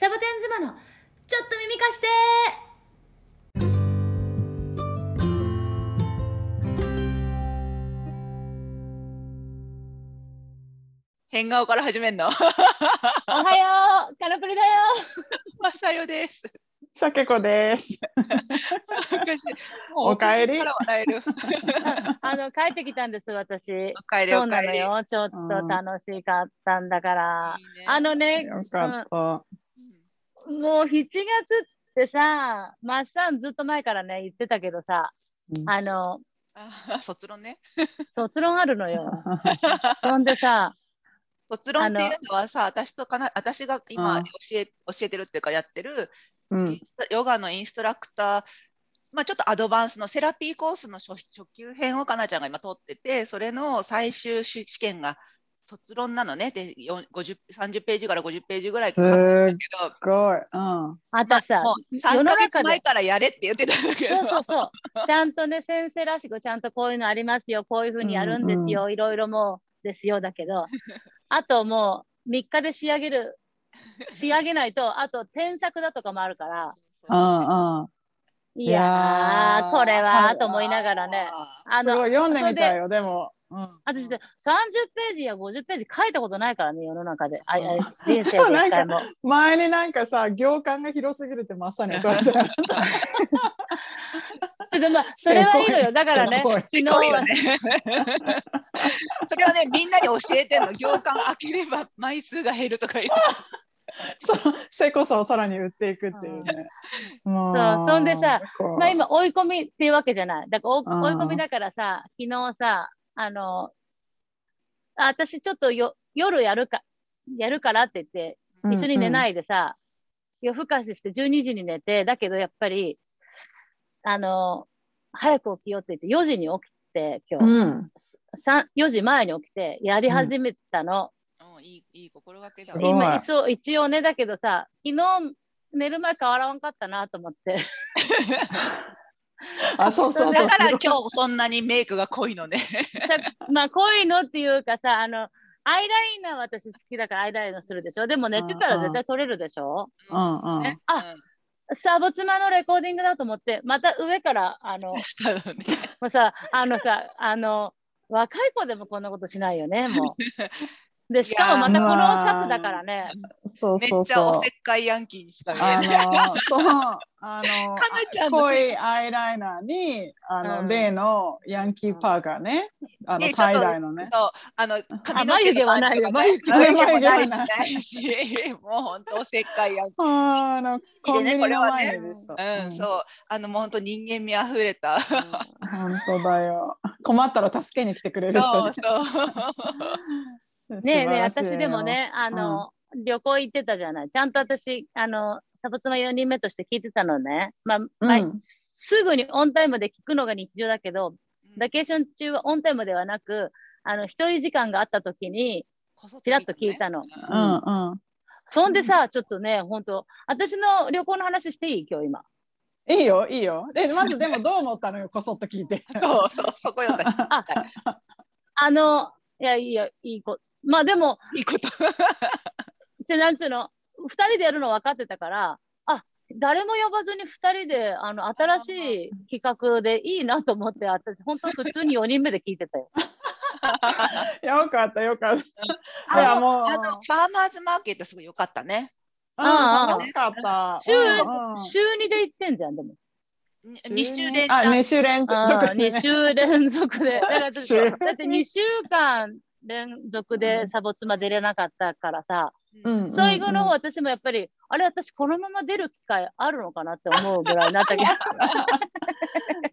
サボテン妻のちょっと耳貸して変顔から始めんの？おはようカナプリだよまさよです。しゃけこです。おかえりオープニングから笑える。あの帰ってきたんです私おかえりそうなおかえり。のよちょっと楽しかったんだから、いいねあのねよかった。もう7月ってさマッサンずっと前からね言ってたけどさあのあ卒論ね。卒論あるのよ。そんでさ卒論っていうのはさ、私とかな、私がうん。今教え、教えてるっていうかやってる、うん。ヨガのインストラクター、まあ、ちょっとアドバンスのセラピーコースの初初級編をかなちゃんが今取ってて、それの最終試試験が卒論なのね。で、よん50 30ページから50ページぐらいすかかるんっだけど、ごい。うん。あたさ、もう世3ヶの中で月前からやれって言ってたんだけど、そうそうそう。ちゃんとね、先生らしく、ちゃんとこういうのありますよ、こういうふうにやるんですよ、いろいろもうですよ、だけど、あともう3日で仕上げる、仕上げないと、あと添削だとかもあるから、うんうん。いいやこれははいと思いながらね、あのすごい読んでみたよ、でも。うん。私で30ページや50ページ書いたことないからね、世の中で。ああうん 人生で一回も。前になんかさ、行間が広すぎるってまさにこ それはいいのよ。だからね、昨日はね。それはね、みんなに教えてんの。行間開ければ枚数が減るとか言って。そう、せこさをさらに売っていくっていうね。もそうそんでさ、まあ今追い込みっていうわけじゃない。だから追い込みだからさ、昨日さ、あの、あ私ちょっとよ夜やるか、やるからって言って、一緒に寝ないでさ、夜更かしして12時に寝て、だけどやっぱり、あの、早く起きようって言って4時に起きて、今日、うん4時前に起きてやり始めたの。うんいいいい心がけだ今そう一応ね、だけどさ、昨日寝る前変わらんかったなと思って。あ、そうそうそう。だから今日そんなにメイクが濃いのね。さまあこういうのっていうかさあのアイライナー私好きだからアイライナーするでしょでも寝てたら絶対取れるでしょうんうんねあサボ妻のレコーディングだと思ってまた上からあのうんしたのね。もうさあのさあの若い子でもこんなことしないよねもう。でしかもまたこのシャツだからね。そうめっそうそうちゃおせ。っかいヤンキーにしか見えあない。の、そう、あの、かなちゃんの濃いアイライナーに、あの、うん例のヤンキーパーカーね、あの、タイダイのね。そう、あの、髪の眉毛はないよ眉毛はないし眉毛はないし、もう本当おせっかいヤンキー。あの、コンビニの前でした。うん、そう、あの、もう本当人間味あふれた。本当だよ。困ったら助けに来てくれる人そうね。そう。ねえねえ私でも。ねあの、旅行行ってたじゃない？ちゃんと私あのサボ妻4人目として聞いてたのね。まあ、う毎ん。すぐにオンタイムで聞くのが日常だけど、バケーション中はオンタイムではなく、あの、一人時間があった時に、ちらっと聞いたの。うんうん。そんでさ、ちょっとね、本当私の旅行の話していい？今日今。いいよ、いいよ。で、まず でもどう思ったのよ、こそっと聞いて。そうそう、そこよ、私。あ、あの、いや、いいよ、いい子。まあでも、いいこと。でなんつうの、二人でやるの分かってたから、あ、誰も呼ばずに二人で、あの、新しい企画でいいなと思って、私、本当普通に4人目で聞いてたよ。よかった、よかった。いあの、やもうあの、ファーマーズマーケットすごい良かったね。うん、ああ楽しかった。週うんうん週2で行ってんじゃん、でも。に二週連チあ、ャン2週連続あで2ね。週連続で。だって2週間連続でサボ妻出れなかったからさ、うん最後の方私もやっぱり、あれ私このまま出る機会あるのかなって思うぐらいになったけど。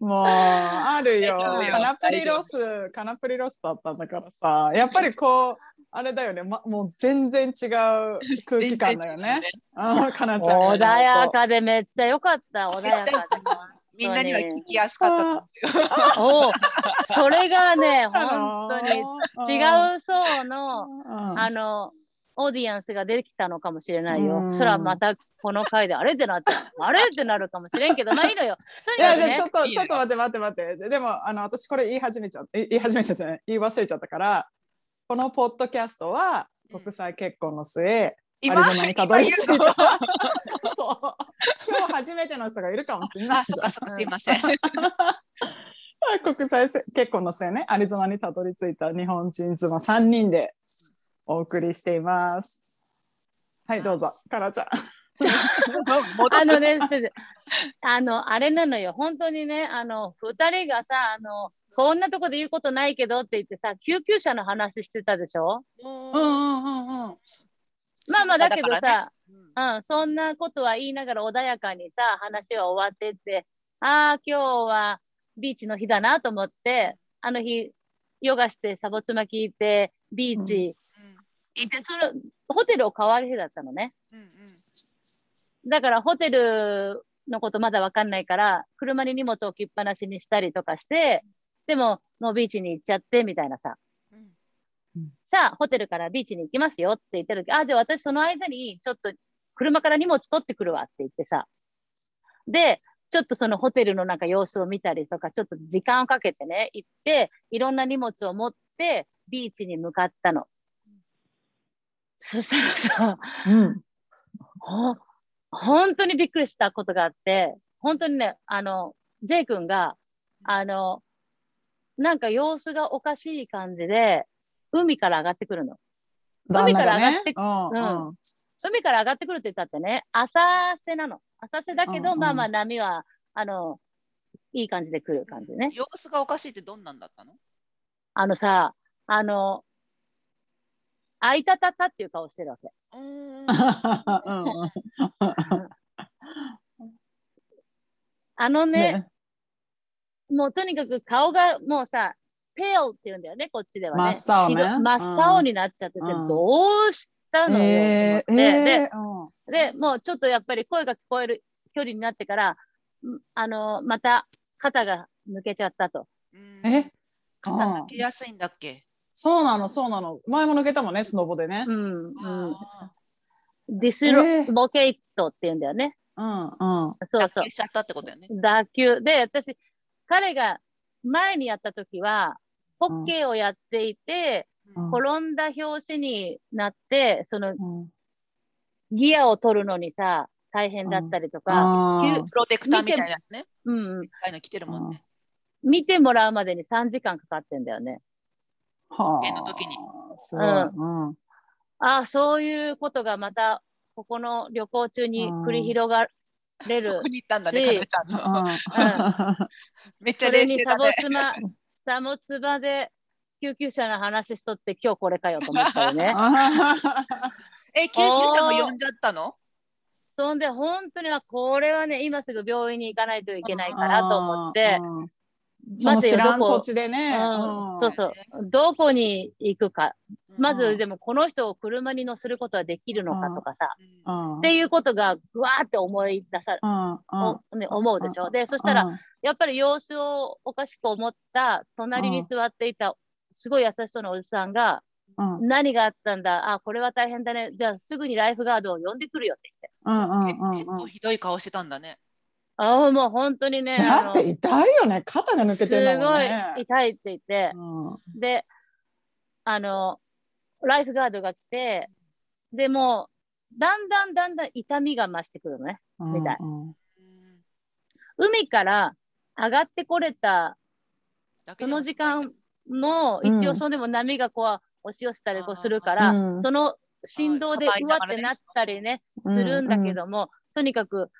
もうある よ。カナプリロスカナプリロスだったんだからさ。やっぱりこうあれだよね、ま、もう全然違う空気感だよね。うんかなちゃん。穏やかでめっちゃ良かった、穏やかで。みんなには聞きやすかったと思う それがね、あ本当にに違う層の、うん。あの、オーディエンスができたのかもしれないよ。うん。そらまたこの回であれってなって、あれってなるかもしれんけど、まあいいのよ。いやちょっとちょっと待って待って待って。ででもあの私これ言い始めちゃった言い始めちゃった言い忘れちゃったからこのポッドキャストは国際結婚の末、今？アリゾナにたどり着いた。今日初めての人がいるかもしれないあ、そっかそっか、すいません。国際せ結婚の末ね、アリゾナにたどり着いた日本人妻3人でお送りしています。はい、どうぞ、かなちゃん。あのね、先生あの、あれなのよ。本当にね、あの、二人がさ、あの、こんなとこで言うことないけどって言ってさ、救急車の話してたでしょ？もううんうんうんうん。まあまあ、だけどさ、うん、そんなことは言いながら穏やかにさ、話は終わってって、ああ、今日はビーチの日だなと思って、あの日、ヨガして、サボツマ聞いて、ビーチ行って、その、ホテルを変わる日だったのね。うんうんだからホテルのことまだわかんないから、車に荷物を置きっぱなしにしたりとかして、でももうビーチに行っちゃってみたいなさ。うんさあ、ホテルからビーチに行きますよって言った時、あ、じゃあ私その間にちょっと車から荷物取ってくるわって言ってさ。で、ちょっとそのホテルのなんか様子を見たりとか、ちょっと時間をかけてね、行って、いろんな荷物を持ってビーチに向かったの。そしたらさ、うん。ほ本当にびっくりしたことがあって、本当にね、あの、ジェイ君が、あの、なんか様子がおかしい感じで、海から上がってくるの。海から上がって旦那がねうんうん海から上がってくるって言ったってね、浅瀬なの。浅瀬だけど、うんうんまあまあ波は、あの、いい感じで来る感じね。様子がおかしいってどんなんだったの？あのさ、あの、あいたたたっていう顔してるわけ。うーんあのね、ねもうとにかく顔がもうさ、ペールって言うんだよね、こっちではね。真っ青ね白真っ青になっちゃってて、うんどうしたのよ、えーと思ってでえーうんで、もうちょっとやっぱり声が聞こえる距離になってから、んあの、また肩が抜けちゃったと。うんえ？肩抜けやすいんだっけ？そうなの、そうなの。前も抜けたもんね、スノボでねう。ん、うん。あディスロえーボケイットって言うんだよね。うんうん。ーそうそう脱臼。しちゃったってことだよね。打球。で、私、彼が前にやった時は、ホッケーをやっていて、うん転んだ拍子になって、そのうんギアを取るのにさ、大変だったりとか、プロテクターみたいなやつね。うんいうの着てるもんね。見てもらうまでに3時間かかってんだよね。はゲの時にあ。すごい。うんああ、そういうことがまた、ここの旅行中に繰り広がれるそこ。に行ったんだね、しかなちゃんの。うん めっちゃそれに冷静だね。サボツマ、サボツバで救急車の話しとって今日これかよと思ったよね。え、救急車も呼んじゃったの？そんで本当にあこれはね、今すぐ病院に行かないといけないからと思って、まず知らんどこ土地でね。うん、そうそう、どこに行くか、まうん。ずでもこの人を車に乗せることはできるのかとかさ、うん。うん。っていうことがぐわーって思い出され、うん。うん。おね、思うでしょ。で、そしたら、うん。やっぱり様子をおかしく思った隣に座っていたすごい優しそうなおじさんが、うん何があったんだ、あ、これは大変だね、じゃあすぐにライフガードを呼んでくるよって言って。うんうん結うんうん結構ひどい顔してたんだね。ああ、もう本当にね、だって痛いよね。肩が抜けてんだすごい。痛いって言って、うんで、あの、ライフガードが来て、でもう、だんだんだんだん痛みが増してくるのね。みたいうんうん海から上がってこれたその時間も、うん。一応そんでも波がこう押し寄せたりこうするから、うん。その振動でうわってなったりね、うするんだけども、とにかく、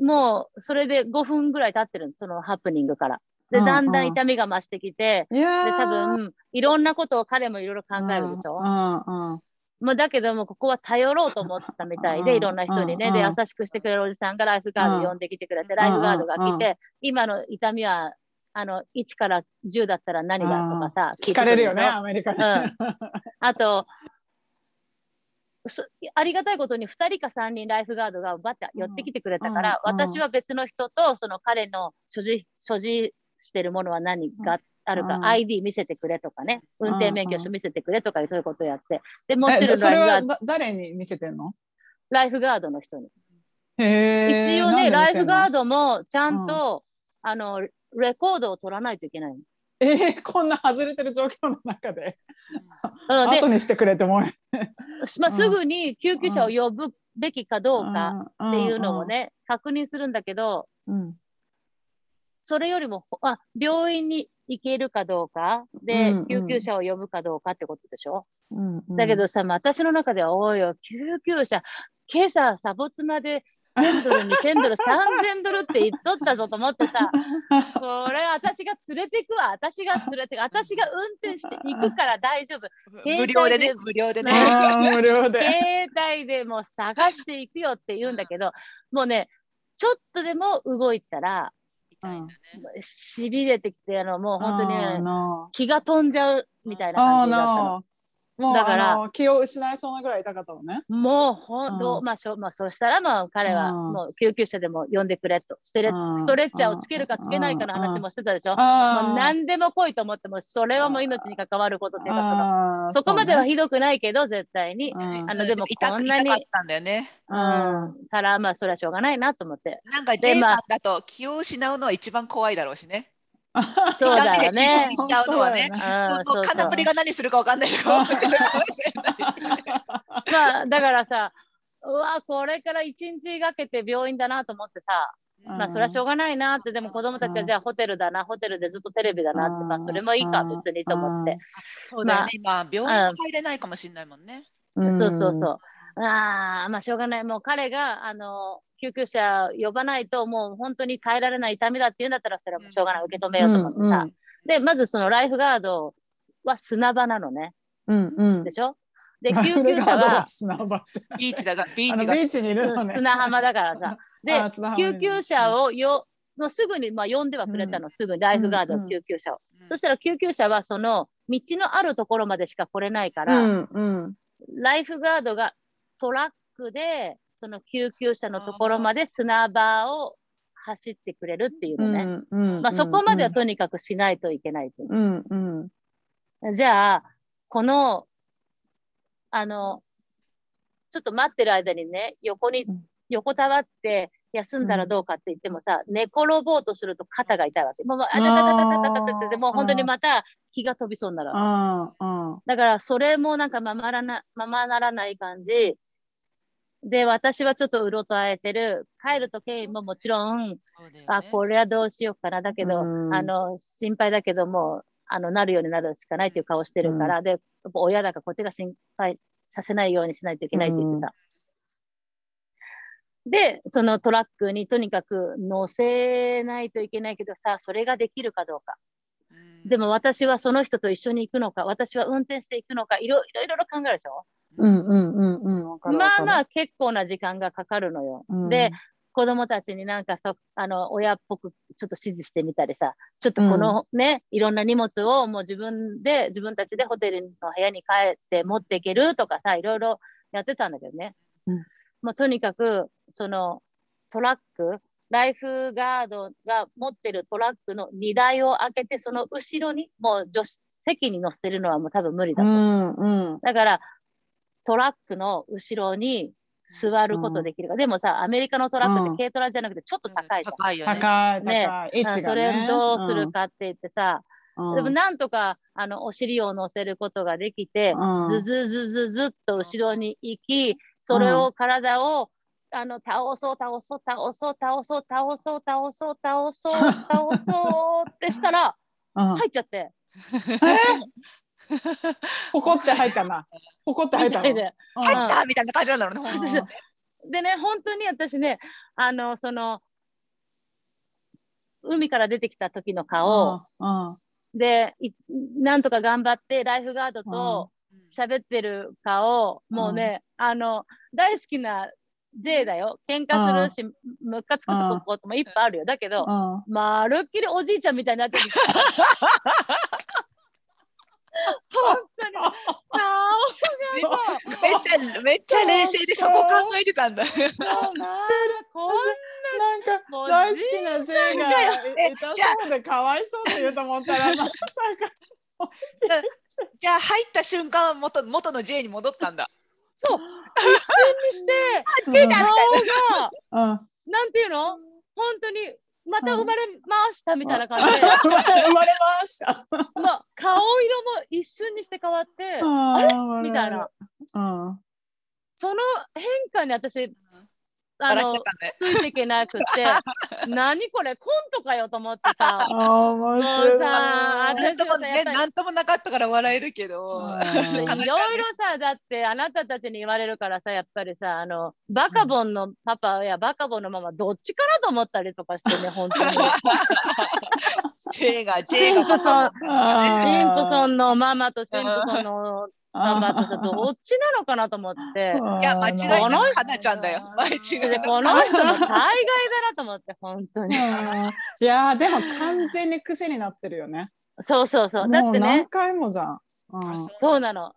もうそれで5分ぐらい経ってるのそのハプニングから。で、うんだんだん痛みが増してきて、いやー。で、多分、いろんなことを彼もいろいろ考えるでしょ？うんうん。まあ、だけども、ここは頼ろうと思ったみたいで、うん。いろんな人にね、で、うん。優しくしてくれるおじさんがライフガード呼んできてくれて、うん。ライフガードが来うんて、今の痛みは、あの、1から10だったら何がとかさ、聞かれるよね、アメリカで。うん。あと、そありがたいことに2人か3人ライフガードがバッて寄ってきてくれたから、うんうん私は別の人と、その彼の所持所持してるものは何があるか、うん。ID 見せてくれとかね、運転免許証見せてくれとか、そういうことをやって、で、もえちろんそれはライフガードだ誰に見せてんの？ライフガードの人に。一応ね、ライフガード。ドもちゃんと、あの、レコードを取らないといけないの。えー、こんな外れてる状況の中で。後にしてくれても。まあ、うん。すぐに救急車を呼ぶべきかどうかっっていうのを、ね、確認するんだけど、うん。それよりもあ病院に行けるかどうかで、うんうん。救急車を呼ぶかどうかってことでしょ、うんうん。だけどさ、まあ私の中では、おいよ、救急車、今朝、サボツまで1000ドル、2000ドル、3000ドルって言っとったぞと思ってさ、これ私が連れてくわ、私が連れてく、私が運転して行くから大丈夫。無料でね、無料でね。無料で。携帯でもう探していくよって言うんだけど、もうね、ちょっとでも動いたら。しびれてきて、あのもう本当にね、な気が飛んじゃうみたいなあ感じだったの。なもうだから気を失いそうなぐらい痛かったのね。もうほんと、うんまあしょ、まあ、そしたら、まあ、彼はうんもう救急車でも呼んでくれと、ストレうんストレッチャーをつけるかつけないかの話もしてたでしょ。もあう何でも来いと思っても、それはもう命に関わることっていうか、そこまではひどくないけど、絶対に。うんあのでもこんなに痛かったんだよね。ううんん。から、まあ、それはしょうがないなと思って。なんかで J まあさんだと気を失うのは一番怖いだろうしね。そうだよねしちゃうのはね。うん、もそううそう金振りが何するかわかんないかもしれないしね。まあ、だからさ、うわ、これから一日がけて病院だなと思ってさ、うんまあ、それはしょうがないなって、でも子供たちはじゃあホテルだな、ホテルでずっとテレビだなって、まあ、それもいいか、うん別にと思って。そうだよね。今病院入れないかもしれないもんね。うんそうそうそう。ああ、まあしょうがない。もう彼が、あの、救急車呼ばないと、もう本当に耐えられない痛みだって言うんだったら、それはもうしょうがない。受け止めようと思ってさ。うんで、まずそのライフガードは砂場なのね。うんうんでしょ？で、救急車はビーチだが、ビあーチが。のビーチにいるうんのね。砂浜だからさ。で救急車をよ、もうすぐに、まあ、呼んではくれたの、すぐにライフガード、うんうん救急車を。うんそしたら救急車はその道のあるところまでしか来れないから、うんうんライフガードがトラックでその救急車のところまで砂場を走ってくれるっていうのね、うんうん、まあ、そこまではとにかくしないといけないという、うんうん、じゃあこのあのちょっと待ってる間にね横に横たわって休んだらどうかって言ってもさ、うん、寝転ぼうとすると肩が痛いわけ。もうあたたたたたたたってもう本当にまた気が飛びそうになるだからそれもなんかままらなままならない感じで、私はちょっとうろとあえてる。帰るとケインももちろん、ねあ、これはどうしようかな。だけど、うんあの、心配だけども、あの、なるようになるしかないっていう顔してるから、で、やっぱ親だからこっちが心配させないようにしないといけないって言ってさ。で、そのトラックにとにかく乗せないといけないけどさ、それができるかどうか。うんでも私はその人と一緒に行くのか、私は運転していくのか、いろいろいろいろ考えるでしょうんうんうんうんわかるわかるまあまあ結構な時間がかかるのよ。うんで、子供たちになんかそ、あの、親っぽくちょっと指示してみたりさ、ちょっとこのね、いろんな荷物をもう自分で、自分たちでホテルの部屋に帰って持っていけるとかさ、いろいろやってたんだけどね。うんまあとにかく、そのトラック、ライフガードが持ってるトラックの荷台を開けて、その後ろに、もう助手席に乗せるのはもう多分無理だうと。んうんだから、トラックの後ろに座ることできるか。でもさ、アメリカのトラックって軽トラじゃなくてちょっと高いじゃん。高いよね。高いね。それをどうするかって言ってさ、うん。でもなんとかあのお尻を乗せることができて、うん。ずずずずずっと後ろに行き、それを体を、あの倒そう倒そう倒そう倒そう倒そう倒そう倒そう倒そうってしたらうん。入っちゃって。ポコって入ったな。ポコって入ったの？入ったみたいな感じなんだろうね。でね、本当に私ね、あの、その、海から出てきた時の顔、うんで、いなんとか頑張って、ライフガードと喋ってる顔、うんもうね、あの、大好きな J だよ。喧嘩するし、ムカつくとこともいっぱいあるよ。だけど、うん。まるっきりおじいちゃんみたいになってる。本当に。顔がもう。めっちゃめっちゃ冷静でそこ考えてたんだ。そうなこんなんか大好きな J がそうでかわいそうって言うと思ったらまさか。おじゃんじゃあ入った瞬間は元元の J に戻ったんだ。そう、一瞬にして、出たみたい顔が、うん。なんていうの？本当にまた生まれましたみたいな感じで、生まれ生ました。まあ、顔色も一瞬にして変わって、あれ？みたいな。。うん。その変化に私、あの笑っちゃったんで。ついていけなくて、何これ、コントかよと思ってさ。ああ、面白い。もうさあなんともね、なんともなかったから笑えるけど。う んいろいろさ、だってあなたたちに言われるからさ、やっぱりさ、あの、バカボンのパパやバカボンのママ、どっちかなと思ったりとかしてね、本当に。シンプソン、シンプソンのママとシンプソンのパパとさ、あどっちなのかなと思って。ーいや、間違いこの人なくかなちゃんだよ。間違いでなく。この人も大概だなと思って、本当に。うんいやーでも完全に癖になってるよね。そうそうそう。だもうってね何、回もじゃん。うんあそうなの。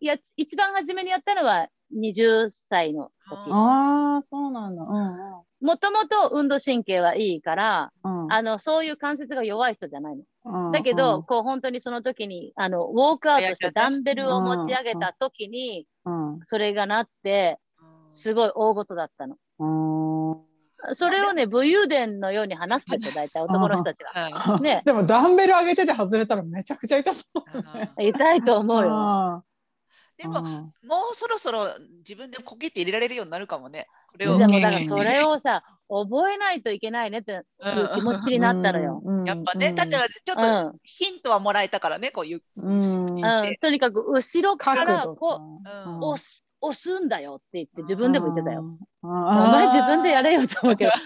いや、一番初めにやったのは20歳の時。ああ、そうなんだ。うんもともと運動神経はいいから、うんうんあの、そういう関節が弱い人じゃないの。うんだけど、こう本当にその時に、あの、ウォークアウトしてダンベルを持ち上げた時に、うんそれがなって、すごい大事だったの。うんそれをね、武勇伝のように話すんですよ、大体男の人たちは。うんね、でもダンベル上げてて外れたらめちゃくちゃ痛そう。痛いと思うよ。あでも、ーうんもうそろそろ自分で小切って入れられるようになるかもね。これをでもだからそれをさ、覚えないといけないねっていう気持ちになったのよ。うんやっぱね、だってちょっうとん。ヒントはもらえたからね、こういう。うんうん、とにかく後ろか角ら度こうんう押す押すんだよって言って自分でも言ってたよ。。おお前自分でやれよと思うけど。だ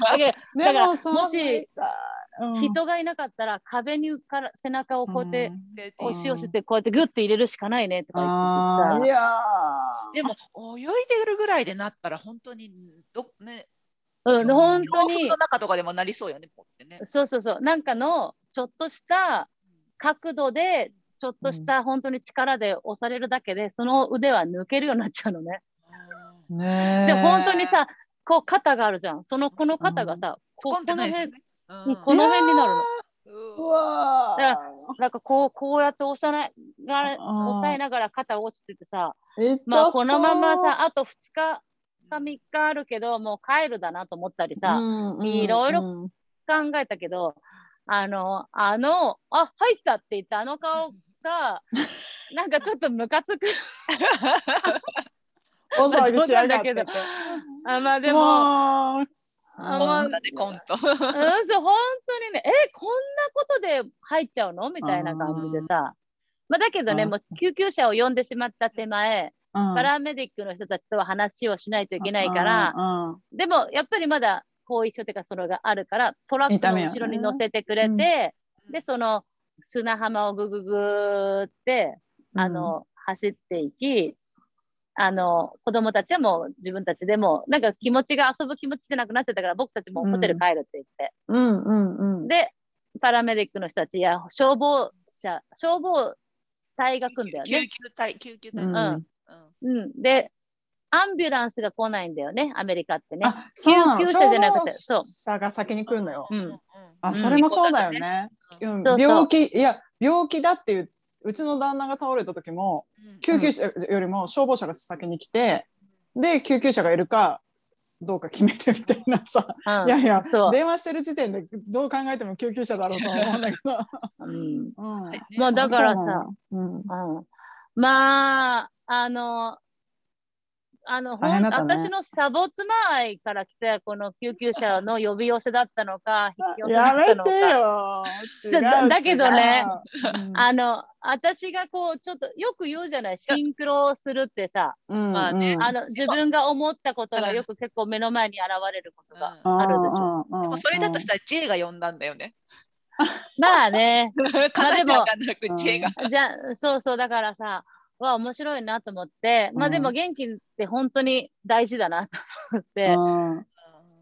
から もしうん人がいなかったら壁にから背中をこうやってで押し押してこうやってグッて入れるしかないねとか言ってでも、泳いでるぐらいでなったら、本当にど、ね、さ、うん、本当に。の中とかでもなりそうよね、ポってね。そうそうそう。なんかのちょっとした角度でちょっとした本当に力で押されるだけでその腕は抜けるようになっちゃうのね。ー。ねで本当にさこう肩があるじゃん。そのこの肩がさ、こコンってこの辺ね。うん。この辺になるの。うわだなんかこうこうやって押さないが押さえながら肩落ちててさーまあこのまま痛さあと2日か3日あるけどもう帰るだなと思ったりさ、そううんいろいろうん考えたけどあのあのあ入ったって言ったあの顔が なんかちょっとムカつく。大騒ぎしやがって。て あまあでも本当にね、え、こんなことで入っちゃうの？みたいな感じでさ。まあ、だけどね、もう救急車を呼んでしまった手前、うん。パラメディックの人たちとは話をしないといけないから、うんうん。でもやっぱりまだ後遺症というか、それがあるから、トラックの後ろに乗せてくれて、で、その砂浜をぐぐぐーって、あの、走っていき、あの、子供たちはもう自分たちでも、なんか気持ちが遊ぶ気持ちじゃなくなっちゃったから、僕たちもうホテル帰るって言って。うんうんうんで、パラメディックの人たちや消防車、消防隊が来るんだよ救ね。急隊、救急隊。うんうんうん。で、アンビュランスが来ないんだよね、アメリカってね。あそうなの救急車じゃなくて消防車が先に来るのよ。うんあ、うんそれもそうだよね。うんそうそう病気いや病気だっていううちの旦那が倒れた時も救急車よりも消防車が先に来て、で救急車がいるかどうか決めるみたいなさ、うん。いやいや電話してる時点でどう考えても救急車だろうと思うんだけど。うん。うん。まあだからさ、のうん。うん、まあ、あの、あの、ね。私のサボ妻愛から来たこの救急車の呼び寄せだったのか、引き寄せだったのか。だだけどねあの、私がこう、ちょっとよく言うじゃない、シンクロするってさ、うんまあね。うんあの、自分が思ったことがよく結構目の前に現れることがあるでしょ。でもそれだとしたら J が呼んだんだよね。まあね、かなちゃんじゃなく J が。じゃあそうそう、だからさ、わ、面白いなと思って、まあでも元気って本当に大事だなと思って、うん。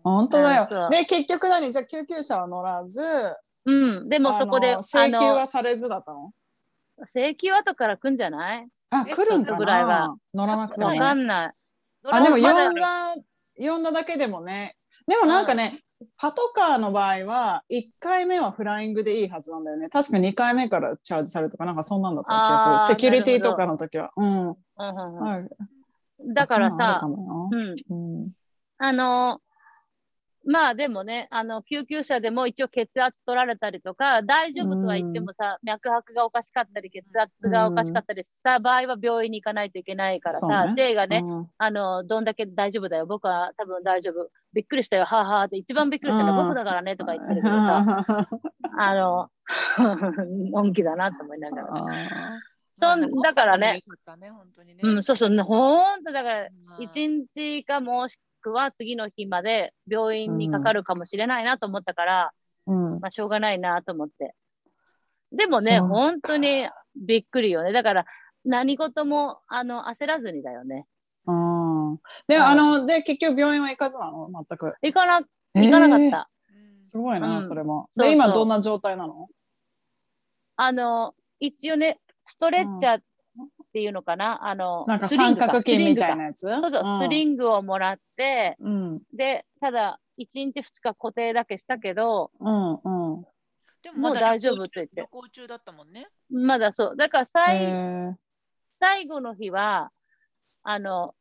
本当だよ。で結局何？じゃあ救急車は乗らず。うん、でもそこで、あの請求はされずだったの？請求後から来んじゃない？あ来るんかな。ぐらいは。乗らなくても。わかんない。あでも呼んだ呼んだだけでもね。でもなんかね、パトカーの場合は1回目はフライングでいいはずなんだよね。確か2回目からチャージされるとかなんかそんなんだった気がする。セキュリティとかの時は。うん、はい。だからさうん。あの、まあでもね、あの救急車でも一応血圧取られたりとか、大丈夫とは言ってもさ、脈拍がおかしかったり、血圧がおかしかったりした場合は病院に行かないといけないからさ、ね。J がね、うん。あの、どんだけ大丈夫だよ、僕は多分大丈夫、びっくりしたよ、はあはあって、一番びっくりしたのはうん。僕だからねとか言ってるけどさ、あの、のんきだなと思いながら。あそんだからね。ね、本当にね。うん、そうそう、ほんとだから、うん。一日かもしくは次の日まで病院にかかるかもしれないなと思ったから、ーうんまあ、しょうがないなと思って。でもね、本当にびっくりよね。だから、何事もあの焦らずにだよね。うんで、はいあの、で、結局病院は行かずなの？全く。行かな、行かなかっえーた。うんすごいな、うんそれも。そうそうで、今どんな状態なの？あの、一応ね、ストレッチャーっていうのかな、あの、なんかスリング三角筋みたいなやつ？かそうそう、スリングをもらって、うん。で、ただ、1日2日固定だけしたけど、うんうん。でももう大丈夫って言って旅行中だったもんね。まだそう。だから最、最後の日は、あの、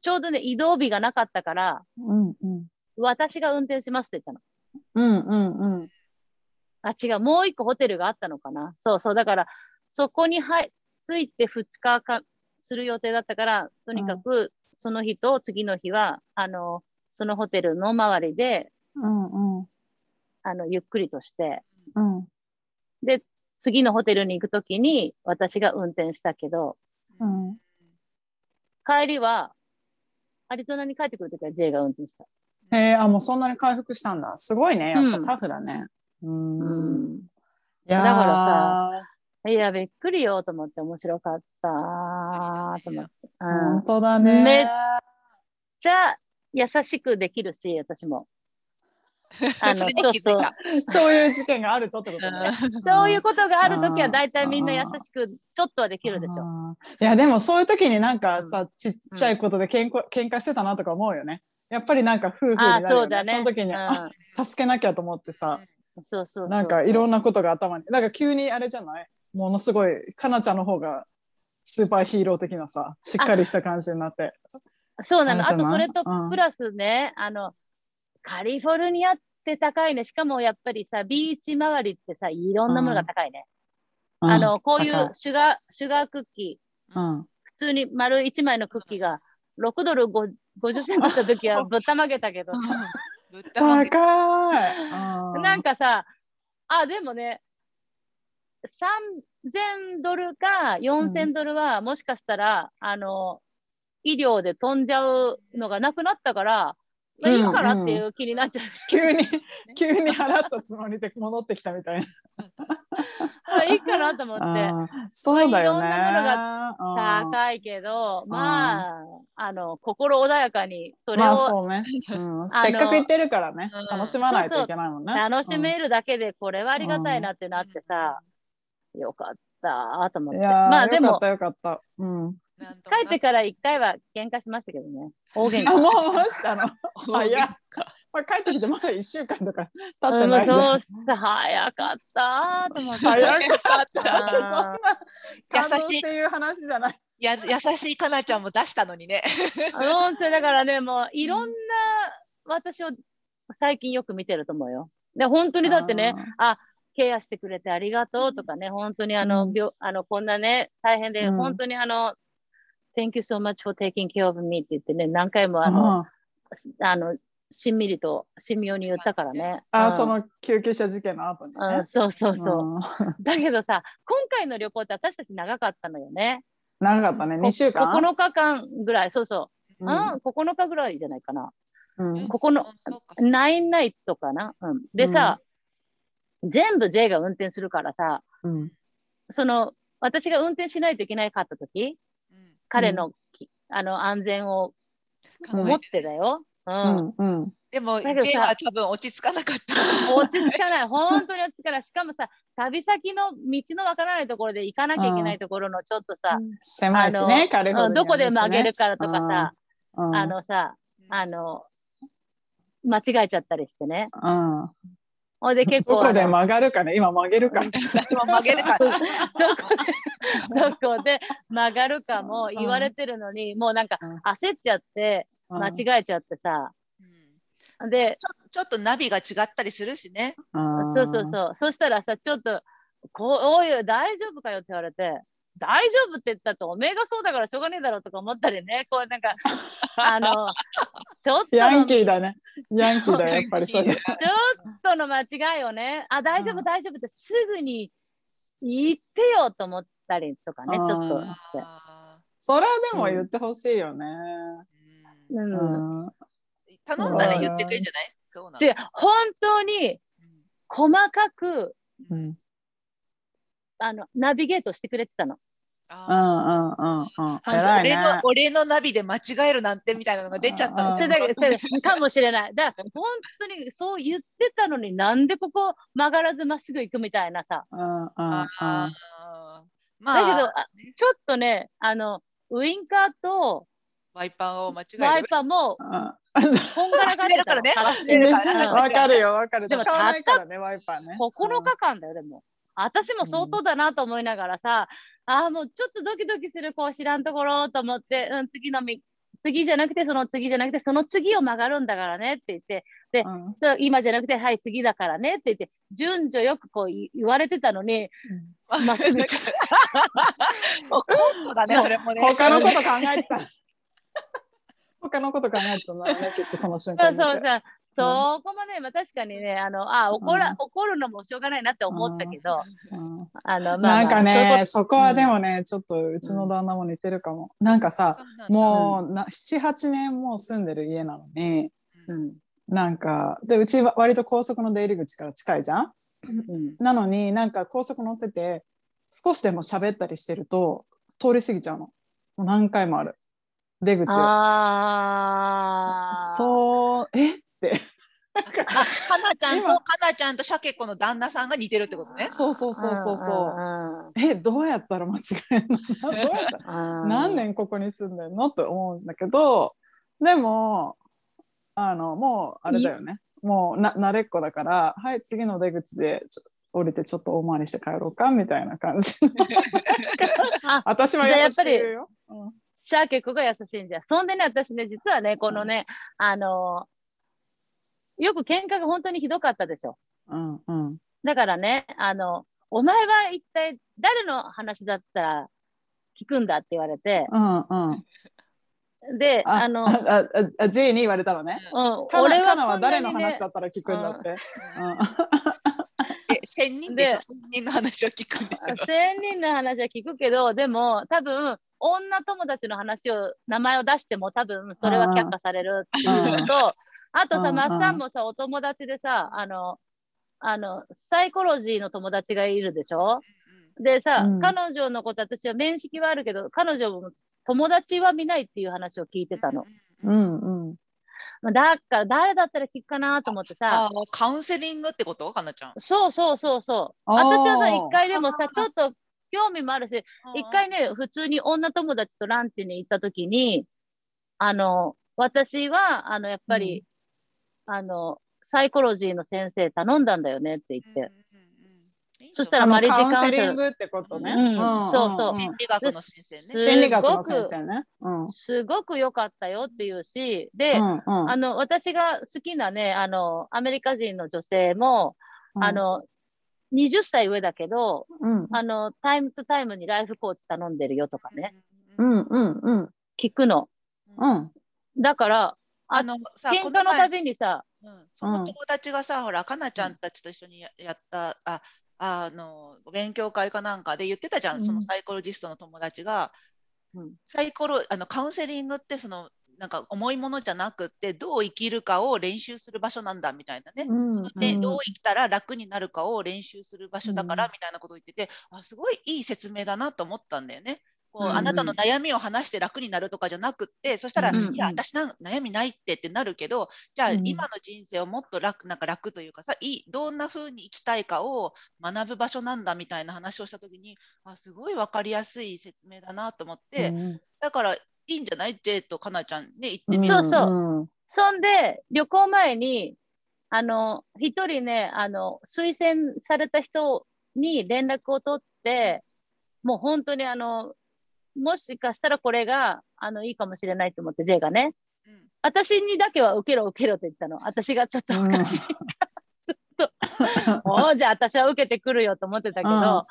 ちょうどね、移動日がなかったから、うんうん。私が運転しますって言ったの。うんうんうん。あ、違う、もう一個ホテルがあったのかな。そうそう、だから、そこに入着いて2日かする予定だったから、とにかくその日と次の日は、あの、そのホテルの周りで、うんうん。あの、ゆっくりとして、うんで、次のホテルに行くときに私が運転したけど、うん帰りは、アリゾナに帰ってくるときは J が運転した。へえ、あ、もうそんなに回復したんだ。すごいね。やっうんぱタフだね。うん。うん。いやーだからいや、びっくりよと思って面白かったと思って。うん本。当だね。めっじゃあ、優しくできるし、私も。あその、れちょ。そういう事件があるとってことね。そういうことがあるときは、うんだいたいみんな優しく、ちょっとはできるでしょ。いやでもそういう時になんかさ、ちっちゃいことで喧嘩喧嘩してたなとか思うよね。やっぱりなんか夫婦になるよね。ね。その時に、あ助けなきゃと思ってさ、うん、そうそうそう。なんかいろんなことが頭に。なんか急にあれじゃない？ものすごい、かなちゃんの方がスーパーヒーロー的なさ、しっかりした感じになって。そうなの。あと、それとうんプラスね、あの、カリフォルニアって高いね。しかもやっぱりさ、ビーチ周りってさ、いろんなものが高いね。うんあの、こうい高うシュガー、シュガークッキー、うん。普通に丸1枚のクッキーが6ドル5 50セントした時はぶったまげたけどさ、ぶったまげ高い。なんかさ、あ、でもね、3000ドルか4000ドルは、もしかしたら、あの、医療で飛んじゃうのがなくなったから、まあ、いいかなっていう気になっちゃう。急に、急に払ったつもりで戻ってきたみたいな。まあいいかなと思って。そうだよね。いろんなものがうん高いけど、まあ、あの、心穏やかに、それまあをそうね、うんの せっかく行ってるからね、うん楽しまないといけないもんね。楽しめるだけで、これはありがたいなってなってさ、よかったと思って。まあでもよかった、よかった。うん。なんともな帰ってから一回は喧嘩しましたけどね。大喧あ、嘩。もうしたの？早いかまあ、帰ってきてまだ1週間とか経ってうんないじゃん。そうさ、早かったと思って。早かった。そんあな感動優していう話じゃない。や優しいかなちゃんも出したのにね。本当だからね、もういろんな私を最近よく見てると思うよ。で、本当にだってね、あケアしてくれてありがとうとかね、本当にあの、うん病あのこんなね、大変で、うん本当にあの、Thank you so much for taking care of me って言ってね、何回もあの、うんあの、しんみりと、神妙に言ったからね。あ、うんその救急車事件の後にねうん、。そうそうそう。うんだけどさ、今回の旅行って私たち長かったのよね。長かったね、2週間？9日間ぐらい、そうそう。ううんん、9日ぐらいじゃないかな。うんここのナインナイトかな。うん、でさ、全部 J が運転するからさ、うんその、私が運転しないといけないかった時、うん彼のき、あの安全をうん思ってだよ。う。うんんうんでも J は多分落ち着かなかった。落ち着かない。本当に落ち着かない。しかもさ、旅先の道のわからないところで行かなきゃいけないところのちょっとさ、狭いしね、カリフォルニアうんどこで曲げるからとかさ、うん、あのさ、あの、間違えちゃったりしてね。うん、ほいで結構。どこで曲がるかね、今曲げるかって。私も曲げるから。どこで、どこで曲がるかも言われてるのに、もうなんかうん焦っちゃって、間違えちゃってさ、で、ちょちょっとナビが違ったりするしね。そうそうそう。そしたらさ、ちょっと、こういう、大丈夫かよって言われて、大丈夫って言ったって、おめえがそうだからしょうがねえだろうとか思ったりね、こうなんか、あの、ちょっとの、ヤンちょキーだね。ヤンキーだよ、やっぱりそれ。っとの間違いをね、あ、大丈夫、うん。大丈夫ってすぐに言ってよと思ったりとかね、ちょっとそれはでも言ってほしいよね。ーうん。うん。うん頼んだらうん。言ってくれるんじゃない？どうなの？違う、本当にうん。細かくうん。あのナビゲートしてくれてたの。うあんうんうんうん。ー偉いね俺。の俺のナビで間違えるなんてみたいなのが出ちゃったのうんそれだけそれかもしれない。だから本当にそう言ってたのになんでここ曲がらずまっすぐ行くみたいなさ。うんうんうん。まあだけどあちょっとね、あのウインカーとワイパーを間違えるワイパーもうんこんがらがるからねわかるよわかる。でも使わないからね、ワイパーね。9日間だよ、でも。私も相当だなと思いながらさ、ああ、もうちょっとドキドキする、こう知らんところと思って、うん、次のみ、次じゃなくて、その次じゃなくて、その次を曲がるんだからねって言って、うんそう今じゃなくて、はい、次だからねって言って、順序よくこう言言われてたのに、まっすぐもうコントだね、それもね。他のこと考えてた。他のこと考えてたんだろうね、きっとその瞬そう間に。そうそう。そこもね、まあ、確かにね、あの、あ怒ら、うん怒るのもしょうがないなって思ったけど、うんあの、まあ、なんかね、そこはでもね、ちょっとうちの旦那も似てるかも。なんかさ、もうな7、8年もう住んでる家なのに、とうん。なんか、で、うちは割と高速の出入り口から近いじゃん？うん。なのになんか高速乗ってて、少しでも喋ったりしてると、通り過ぎちゃうの。もう何回もある。出口を。ああ。そう、え？かなちゃんと今かなちゃんとシャケ子の旦那さんが似てるってことね。そうそうそうそうそう。うんえ、どうやったら間違えるの？どうやったらうん何年ここに住んでんの？って思うんだけど、でも、あの、もうあれだよね。もうな慣れっこだから、はい、次の出口でちょ降りてちょっと大回りして帰ろうかみたいな感じ。あ私は優しく言うんシャーケ子が優しいんじゃん。そんでね、私ね、実はね、このね、あのよく喧嘩が本当にひどかったでしょ。うんうん。だからね、あの、お前は一体誰の話だったら聞くんだって言われて、うんうん。で、ああの、あああ J に言われたのね。うん、カナカナはそんなに誰の話ねだったら聞くんだって。え、千人でしょ？で千人の話を聞くんでしょ？1000人の話は聞くけど、でも多分、女友達の話を、名前を出しても多分、それは却下されるっていうのと、あとさ、うんマッサンもさ、お友達でさ、あの、あの、サイコロジーの友達がいるでしょ？でさ、うん。彼女のこと私は面識はあるけど、彼女も友達は見ないっていう話を聞いてたの。うんうん。まあだから誰だったら聞くかなと思ってさ、カウンセリングってこと？かなちゃん。そうそうそうそう。私はさ、一回でもさちょっと興味もあるし、一回ね、普通に女友達とランチに行った時に、あの、私は、あの、やっぱり、あの、サイコロジーの先生頼んだんだよねって言って。うんうんうんそしたらマリッジカウンセカウンセルリングってことね。うんそうそうん心理学の先生ね。す心理学の先生ね。うん。すごく良かったよっていうし、で、うんうんあの、私が好きなね、あの、アメリカ人の女性も、あ、の、20歳上だけど、うんあの、タイムトゥタイムにライフコーチ頼んでるよとかね、う。んうんうん聞くの。うん。だから、あのさ、喧嘩のたびにさ、うん、その友達がさ、ほら、かなちゃんたちと一緒にややった、あ、あの、勉強会かなんかで言ってたじゃん、うん。そのサイコロジストの友達が、うん。サイコロ、あの、カウンセリングって、その、なんか重いものじゃなくって、どう生きるかを練習する場所なんだみたいなね。うんでどう生きたら楽になるかを練習する場所だからうん。みたいなことを言ってて、あすごいいい説明だなと思ったんだよね。こううんあなたの悩みを話して楽になるとかじゃなくって、そしたら、うんいや、私なん悩みないってってなるけど、じゃあ、うん。今の人生をもっと楽、なんか楽というかさ、いいどんな風に生きたいかを学ぶ場所なんだみたいな話をしたときに、あすごい分かりやすい説明だなと思って、うんだからいいんじゃない ?J とかなちゃんね、行ってみる。そうそう。うん。そんで、旅行前に、あの、一人ね、あの、推薦された人に連絡を取って、もう本当にあの、もしかしたらこれが、あの、いいかもしれないと思って、J がね。うん。私にだけは受けろ受けろって言ったの。私がちょっとおかしい。から。おじゃあ私は受けてくるよと思ってたけど、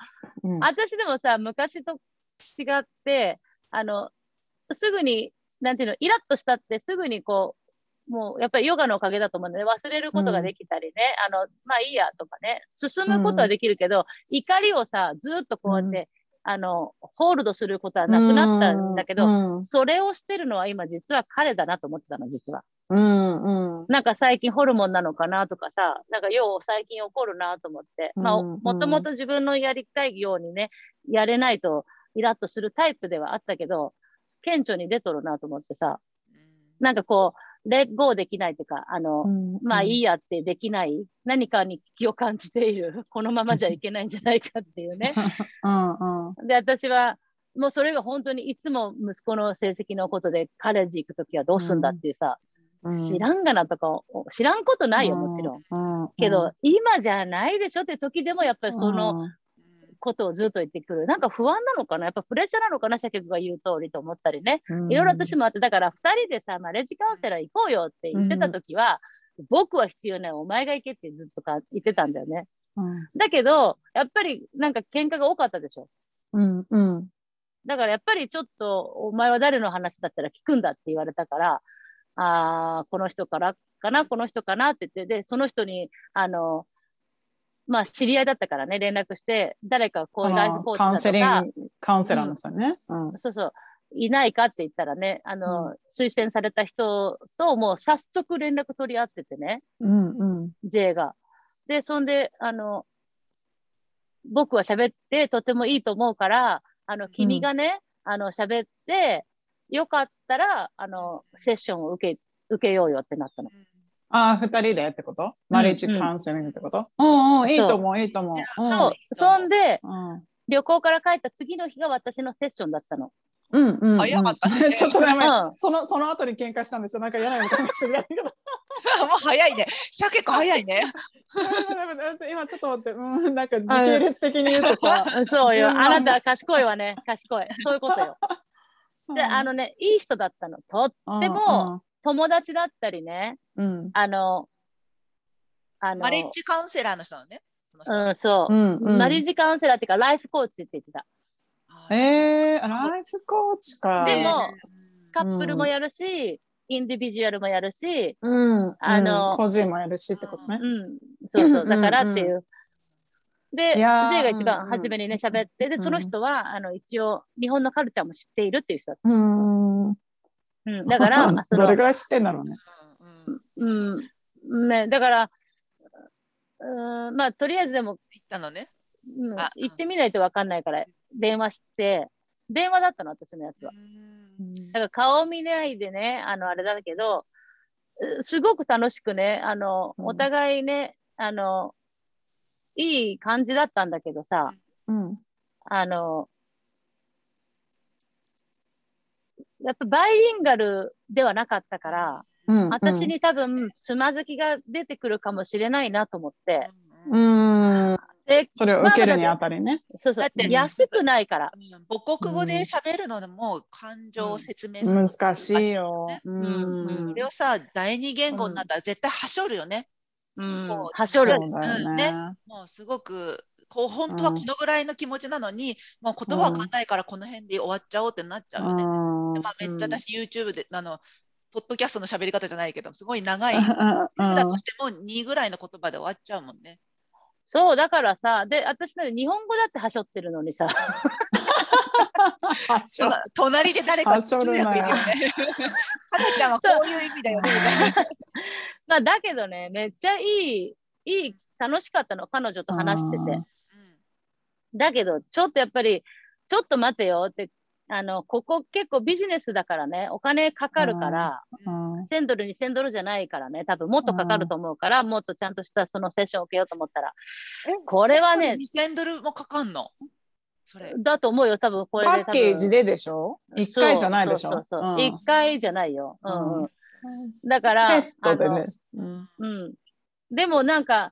うん。私でもさ、昔と違って、あの、すぐに、なんていうの、イラッとしたってすぐにこう、もうやっぱりヨガのおかげだと思うんで、ね、忘れることができたりね、あの、まあいいやとかね、進むことはできるけど、怒りをさ、ずっとこうやって、あの、ホールドすることはなくなったんだけど、うんそれをしてるのは今実は彼だなと思ってたの、実は。うんうん。なんか最近ホルモンなのかなとかさ、なんかよう最近起こるなと思って、まあ、うん。うんもともと自分のやりたいようにね、やれないとイラッとするタイプではあったけど、顕著に出とるなと思ってさ、なんかこう、レッゴーできないっていうか、あの、うんまあいいやってできない、何かに危機を感じている、このままじゃいけないんじゃないかっていうね。うんうん。で、私は、もうそれが本当にいつも息子の成績のことでカレッジ行くときはどうすんだっていうさ、うん知らんがなとか、知らんことないよ、もちろん。けど、、今じゃないでしょって時でもやっぱりそのことをずっと言ってくる。なんか不安なのかな？やっぱプレッシャーなのかな？社局が言う通りと思ったりね。うん、いろいろ私もあって、だから二人でさ、マレッジカウンセラー行こうよって言ってた時は、僕は必要ない、お前が行けってずっとか言ってたんだよね。うんだけど、やっぱりなんか喧嘩が多かったでしょ。うんうんだからやっぱりちょっと、お前は誰の話だったら聞くんだって言われたから、ああ、この人からかな、この人かな？って言って、で、その人に、あの、まあ、知り合いだったからね、連絡して、誰かこういうライフコーチカウンセリだとか、ング、カウンセラーの人ね。うん。そうそう、いないかって言ったらね、あの、推薦された人ともう早速連絡取り合っててね、うんうん。J が。で、そんで、あの、僕は喋ってとてもいいと思うから、あの、君がね、あの、喋って、よかったら、あの、セッションを受け、受けようよってなったの。ああ、二人でってこと？マリッジカウンセリングってこと？うんうん、いいと思う、いいと思う。うんそう。そんで、うん旅行から帰った次の日が私のセッションだったの。うんうんうん。早かったね ちょっとダメうん。その、その後に喧嘩したんでしょ？なんか嫌な予感がしてるけど。もう早いね。結構早いね。今ちょっと待って、うん、なんか時系列的に言うとさ。そうよ。あなたは賢いわね。賢い。そういうことよ。で、あのね、いい人だったの。とっても、友達だったりね、うん、うんあの、あの、マレッジカウンセラーの人なのね。うん、そうう。んうんマリッジカウンセラーっていうか、ライフコーチって言ってた。えー、ライフコーチか。でもうんカップルもやるし、インディビジュアルもやるし、うん、あのうん個人もやるしってことね。うん、そうそう、だからっていう。で、い J やーが一うんうん番初めにね、喋って、で、その人は、あの、一応、日本のカルチャーも知っているっていう人だっうん。た。うん、だから、どれぐらい知ってんだろうね。うんうんうん、ね、だから、うん、まあ、とりあえずでも、行ったのね。うんあ行ってみないとわかんないから、電話して、電話だったの、私のやつは。だから顔見ないでね、あの、あれだけど、うすごく楽しくね、あの、うんお互いね、あの、いい感じだったんだけどさ、うん。あの、やっぱバイリンガルではなかったから、うん。私に多分つまずきが出てくるかもしれないなと思って、うん。うん。で、それを受けるにあたりね。そうそうだって、安くないから。うん母国語で喋るのでも感情を説明する。難しいよ。ううんんこ。れをさ、第二言語になったら絶対はしょるよね。うんもう、はしょる。そうだようんね。もうすごく、こう本当はこのぐらいの気持ちなのに、もう言葉わかんないからこの辺で終わっちゃおうってなっちゃうよね。うんでまあ、めっちゃ私 YouTube で、あの、ポッドキャストの喋り方じゃないけど、すごい長い。うんだとしても2ぐらいの言葉で終わっちゃうもんね。そう、だからさ、で、私なんて日本語だってはしょってるのにさ、隣で誰か通訳いるよね。かなちゃんはこういう意味だよね。まあだけどね、めっちゃいい、いい、楽しかったの、彼女と話してて。だけど、ちょっとやっぱり、ちょっと待てよ。って、あの、ここ結構ビジネスだからね、お金かかるから、うん。1000ドル、2000ドルじゃないからね、多分もっとかかると思うから、もっとちゃんとしたそのセッションを受けようと思ったら、これはね2000ドルもかかんの？それ。だと思うよ、多分これパで多分。ッケージででしょ？一回じゃないでしょ？そうそうそう。うん。一回じゃないよ。うん。ううん。ん。だから、セットでね。うん。うん。でもなんか、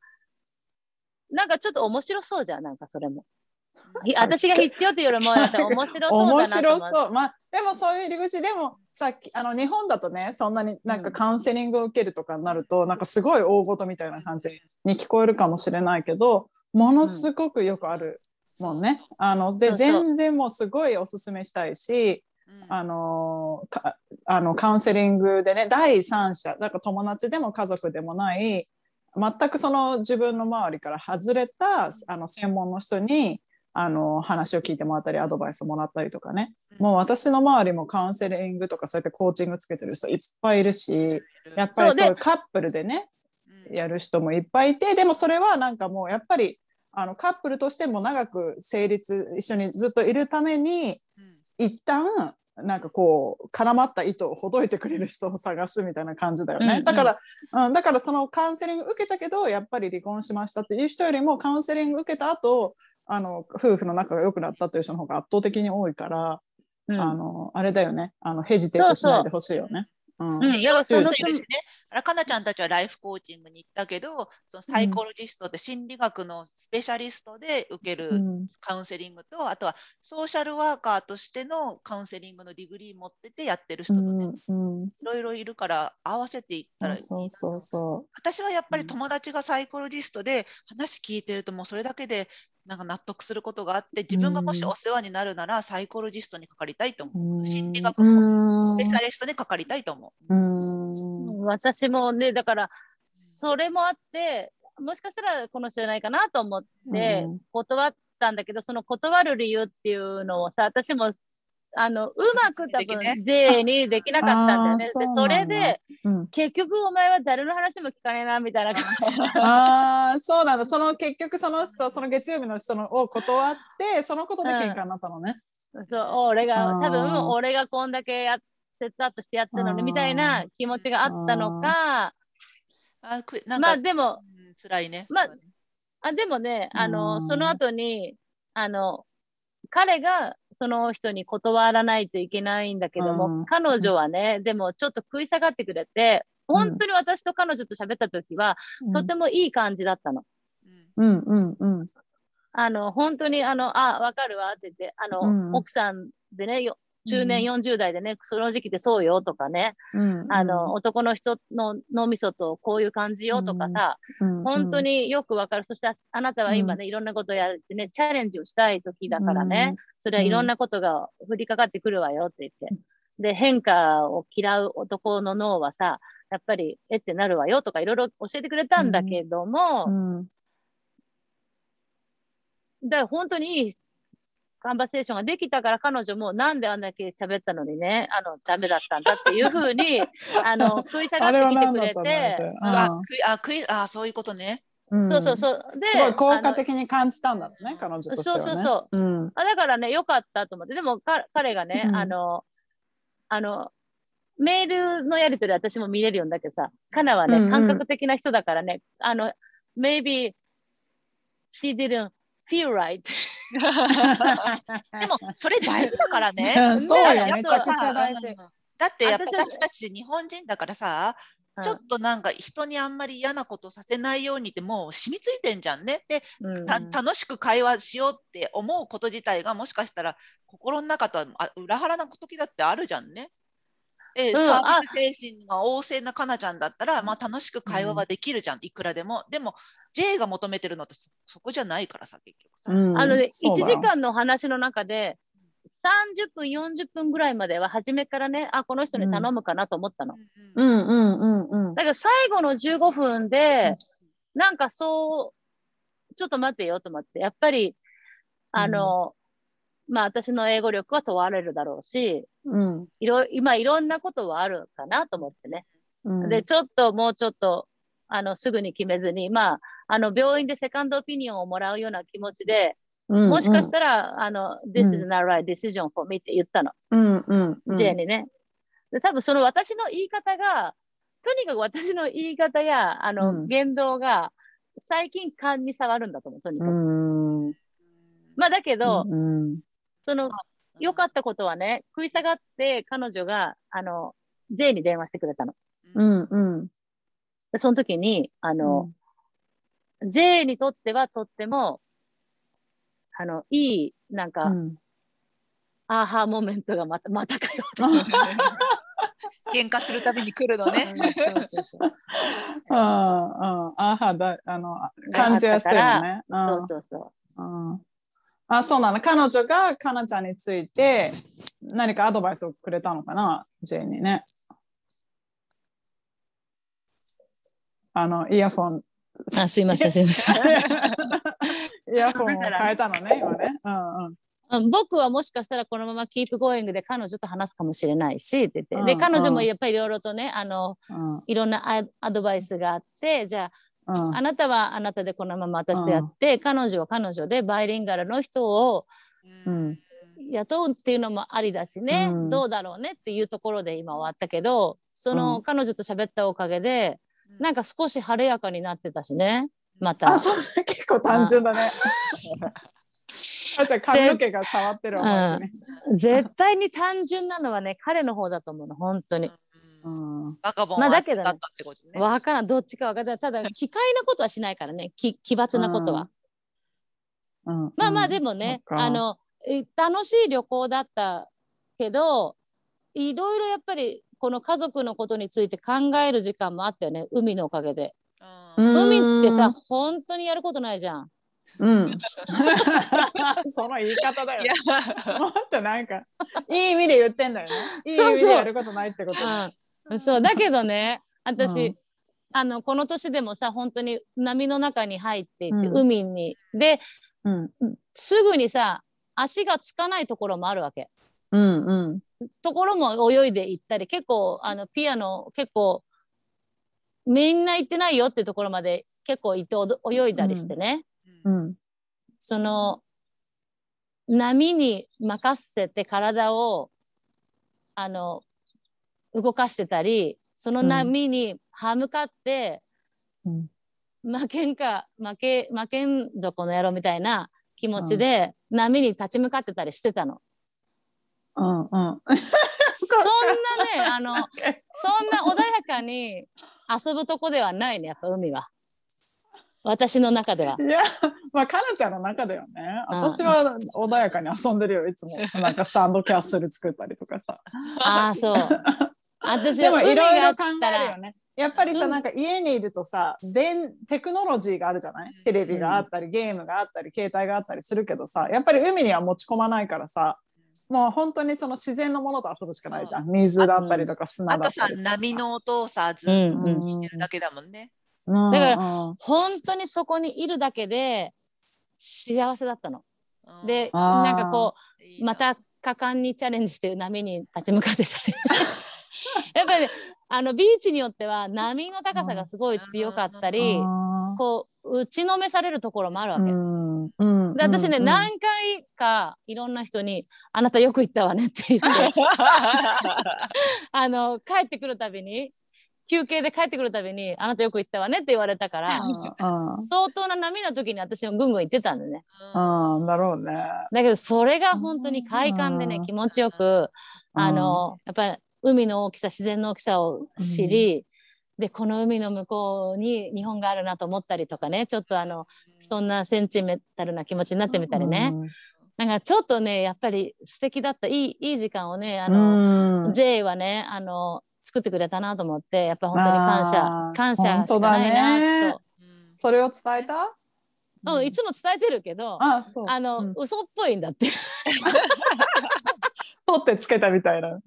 なんかちょっと面白そうじゃん、なんかそれも。ひ私が必要というよりも、面白そうだ面。白そう。まあ、でもそういう入り口でもさっきあの日本だとねそんなになんかカウンセリングを受けるとかになると、なんかすごい大事みたいな感じに聞こえるかもしれないけどものすごくよくあるもんね。あのでそうそう全然もうすごいおすすめしたいしうんあのかあのカウンセリングでね第三者だから友達でも家族でもない全くその自分の周りから外れたあの専門の人にあの話を聞いてもらったりアドバイスをもらったりとかね。もう私の周りもカウンセリングとかそうやってコーチングつけてる人いっぱいいるしやっぱりそういうカップルでねうん。やる人もいっぱいいてでもそれはなんかもうやっぱりあのカップルとしても長く成立一緒にずっといるためにうん。一旦なんかこう絡まった糸をほどいてくれる人を探すみたいな感じだよね、うんうん。だから、うん、だからそのカウンセリング受けたけどやっぱり離婚しましたっていう人よりもカウンセリング受けた後あの夫婦の仲が良くなったっていう人の方が圧倒的に多いから、うん。あのあれだよね。あのヘジテークしないでほしいよね。うん。うん。いろんな人いるでもそのしね、あらかなちゃんたちは life coaching に行ったけど、その psychologist って心理学のスペシャリストで受けるうん。カウンセリングと、あとはソーシャルワーカーとしてのカウンセリングの degree 持っててやってる人うとね、んうん。いろいろいるから合わせていったらいいなそうそうそ私はやっぱり友達が psychologist で話聞いてるともうそれだけでなんか納得することがあって自分がもしお世話になるなら psychologist にかかりたいとう。思う。心理学うのんスペシャリストにかかりたいと思う。うん私もね、だから、それもあって、もしかしたらこの人じゃないかなと思ってうん断ったんだけど、その断る理由っていうのをさ、私も、あの、うまく多分できね J にできなかったんだよね。そそれで、うん結局お前は誰の話も聞かねえな、みたいな感じ。ああそうなんだ。その結局その人その月曜日の人のを断ってそのことで喧嘩になったのね。そう、俺が、多分俺がこんだけやセットアップしてやってるのに、みたいな気持ちがあったのか、あまあでも、うん辛いね。まああでもね、あの、うん。その後に、あの、彼がその人に断らないといけないんだけども、うん。彼女はね、でもちょっと食い下がってくれて、本当に私と彼女と喋った時は、とてもいい感じだったの。うんうん。うん。うん。あの、本当に、あの、あ、わかるわって言って、あの、うん。奥さんでね、よ中年40代でね、その時期でそうよとかね、うん。あの、男の人の脳みそとこういう感じよとかさ、うん。本当によくわかる。そしてああなたは今ね、いろんなことをやるってね、チャレンジをしたい時だからね、それはいろんなことが降りかかってくるわよって言って。で、変化を嫌う男の脳はさ、やっぱり、えってなるわよとかいろいろ教えてくれたんだけども、うん。だから本当にいいカンバセーションができたから彼女もなんであんだけ喋ったのにね、あの、ダメだったんだっていうふうに、あの、食い下がってきてくれて、あクイあクイあそういうことね。うんそうそうそう。で、すごい効果的に感じたんだろうね彼女としてはね。そうそうそううんあだからね、よかったと思って。でも、か彼がね、うんあの、あの、メールのやり取り私も見れるようにだけどさ、カナはね、うんうん感覚的な人だからね、あの、maybe she didn't feel right. でもそれ大事だからね。うんそうよめちゃくちゃ大事うん。だってやっぱ私たち日本人だからさ、ちょっとなんか人にあんまり嫌なことさせないようにってもう染みついてんじゃんね。で、うんた楽しく会話しようって思うこと自体がもしかしたら心の中とはあ裏腹な時だってあるじゃんね。で、うんサービス精神が旺盛なかなちゃんだったら、まあ、楽しく会話はできるじゃん、いくらでも。でも J が求めてるのってそそこじゃないからさ結局さ。うん。あのね、1そうだ時間の話の中で、30分、40分ぐらいまでは初めからね、あ、この人に頼むかなと思ったの。うん。うんうんうんうん。うんだけど最後の15分で、なんかそう、ちょっと待ってよと思って、やっぱり、あの、まあ私の英語力は問われるだろうし、うん。いろ、今いろんなことはあるかなと思ってね。うん。で、ちょっともうちょっと、あの、すぐに決めずに、まあ、あの、病院でセカンドオピニオンをもらうような気持ちで、うんもしかしたら、あの、This うん is not right decision for me って言ったの、うんうんうん。J にね。で、多分その私の言い方が、とにかく私の言い方や、あの、うん。言動が、最近勘に触るんだと思う、とにかく。うん。まあ、だけど、うんその、良かったことはね、食い下がって彼女が、あの、J に電話してくれたの。うんうんでその時に、あの、J にとってはとっても、あのいいなんか、うんアーハーモメントがまたまたかよ。喧嘩するたびに来るのね。うんそうそうそううんうんあはだあの感じやすいよね。うんそうそうそう。うんあそうなの彼女がかなちゃんについて何かアドバイスをくれたのかな？ジェイにね。あのイヤフォン。あすいませんすいません。イヤフォンを変えたのね 今ね。うんうん。うん僕はもしかしたらこのまま keep going で彼女と話すかもしれないしって言って、でうん彼女もやっぱりいろいろとねあのうん。いろんなアアドバイスがあって。じゃあうん。あなたはあなたでこのまま私とやって、彼女は彼女でバイリンガルの人をうん。雇うっていうのもありだしね、うん。どうだろうねっていうところで今終わったけどその、うん。彼女と喋ったおかげでなんか少し晴れやかになってたしね。また。あ、そう結構単純だね。あじゃあ髪の毛が触ってるわ、マイクね。絶対に単純なのはね彼の方だと思うの本当に。うんバカボンまあだけどねだったってことね。わからんどっちかわからんただ奇怪なことはしないからねき奇抜なことは。うん。まあまあでもね、あのえ楽しい旅行だったけどいろいろやっぱりこの家族のことについて考える時間もあったよね海のおかげで。海ってさ本当にやることないじゃん。うん。その言い方だよいや。もっとなんか、いい意味で言ってんだよね。いい意そうそう味でやることないってことね。うん、そうだけどね私、うんあのこの年でもさ本当に波の中に入っていって、うん海にでうん。すぐにさ足がつかないところもあるわけ。うんうん。ところも泳いで行ったり結構あのピアノ結構みんな行ってないよっていうところまで結構行って泳いだりしてね、うん。その波に任せて体をあの動かしてたりその波に歯向かって、うん負けんか負け負けんぞこの野郎みたいな気持ちで波に立ち向かってたりしてたの。うんうん。そんなねあの そんな穏やかに遊ぶとこではないねやっぱ海は。私の中では。いや、まあ、かなちゃんの中ではね、うん私は穏やかに遊んでるよ、いつも。なんかサンドキャッスル作ったりとかさ。ああそう。私でもいろいろ考えるよね。やっぱりさ、うんなんか家にいるとさ、電テクノロジーがあるじゃない？テレビがあったり、ゲームがあったり、携帯があったりするけどさ、やっぱり海には持ち込まないからさ、もう本当にその自然のものと遊ぶしかないじゃん。水だったりとか砂あとさだったりとか。波の音をさずっと聞いてるだけだもんね。うんだからうん本当にそこにいるだけで幸せだったの。うんでなんかこうな。また果敢にチャレンジして波に立ち向かってたり。やっぱり、ね、あのビーチによっては波の高さがすごい強かったり、あこう打ちのめされるところもあるわーけ。うん。うん。で私ね、うん。何回かいろんな人に「あなたよく行ったわね」って言って あの帰ってくるたびに休憩で帰ってくるたびに「あなたよく行ったわね」って言われたからうん。相当な波の時に私もぐんぐん行ってたんでね。うん。うん。だろうね。だけどそれが本当に快感でねうん。気持ちよくあのやっぱり海の大きさ自然の大きさを知り、でこの海の向こうに日本があるなと思ったりとかねちょっとあのそんなセンチメンタルな気持ちになってみたりね、うん。なんかちょっとねやっぱり素敵だったいいいい時間をねあの、うん。J はねあの作ってくれたなと思ってやっぱ本当に感謝感謝しかないねなと、うん。それを伝えた？うん、いつも伝えてるけどあそう。あの、うん。嘘っぽいんだって 取ってつけたみたいな。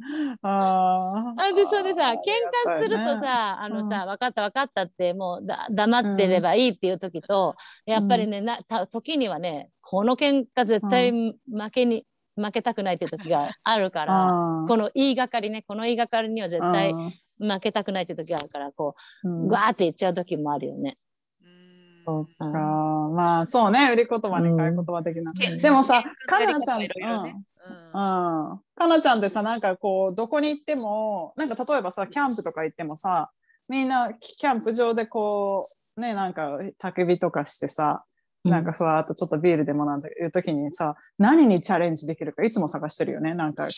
あー。あでそれでさ喧嘩するとありがたいね。さあのさ、分かった分かったってもうだ黙ってればいいっていう時と、やっぱりねなた時にはねこの喧嘩絶対負けに、負けたくないっていう時があるから、この言いがかりねこの言いがかりには絶対あ負けたくないっていう時があるからこーううん。グワーって言っちゃう時もあるよね。そうか、うんまあそうね。売り言葉に買い言葉的な、うんでもさか喧嘩のやり方なちゃん、いろいろねうんうん、かなちゃんってさなんかこうどこに行ってもなんか例えばさキャンプとか行ってもさみんなキャンプ場でこうねなんか焚き火とかしてさなんかふわーっとちょっとビールでもなんていう時にさ何にチャレンジできるかいつも探してるよね。なんか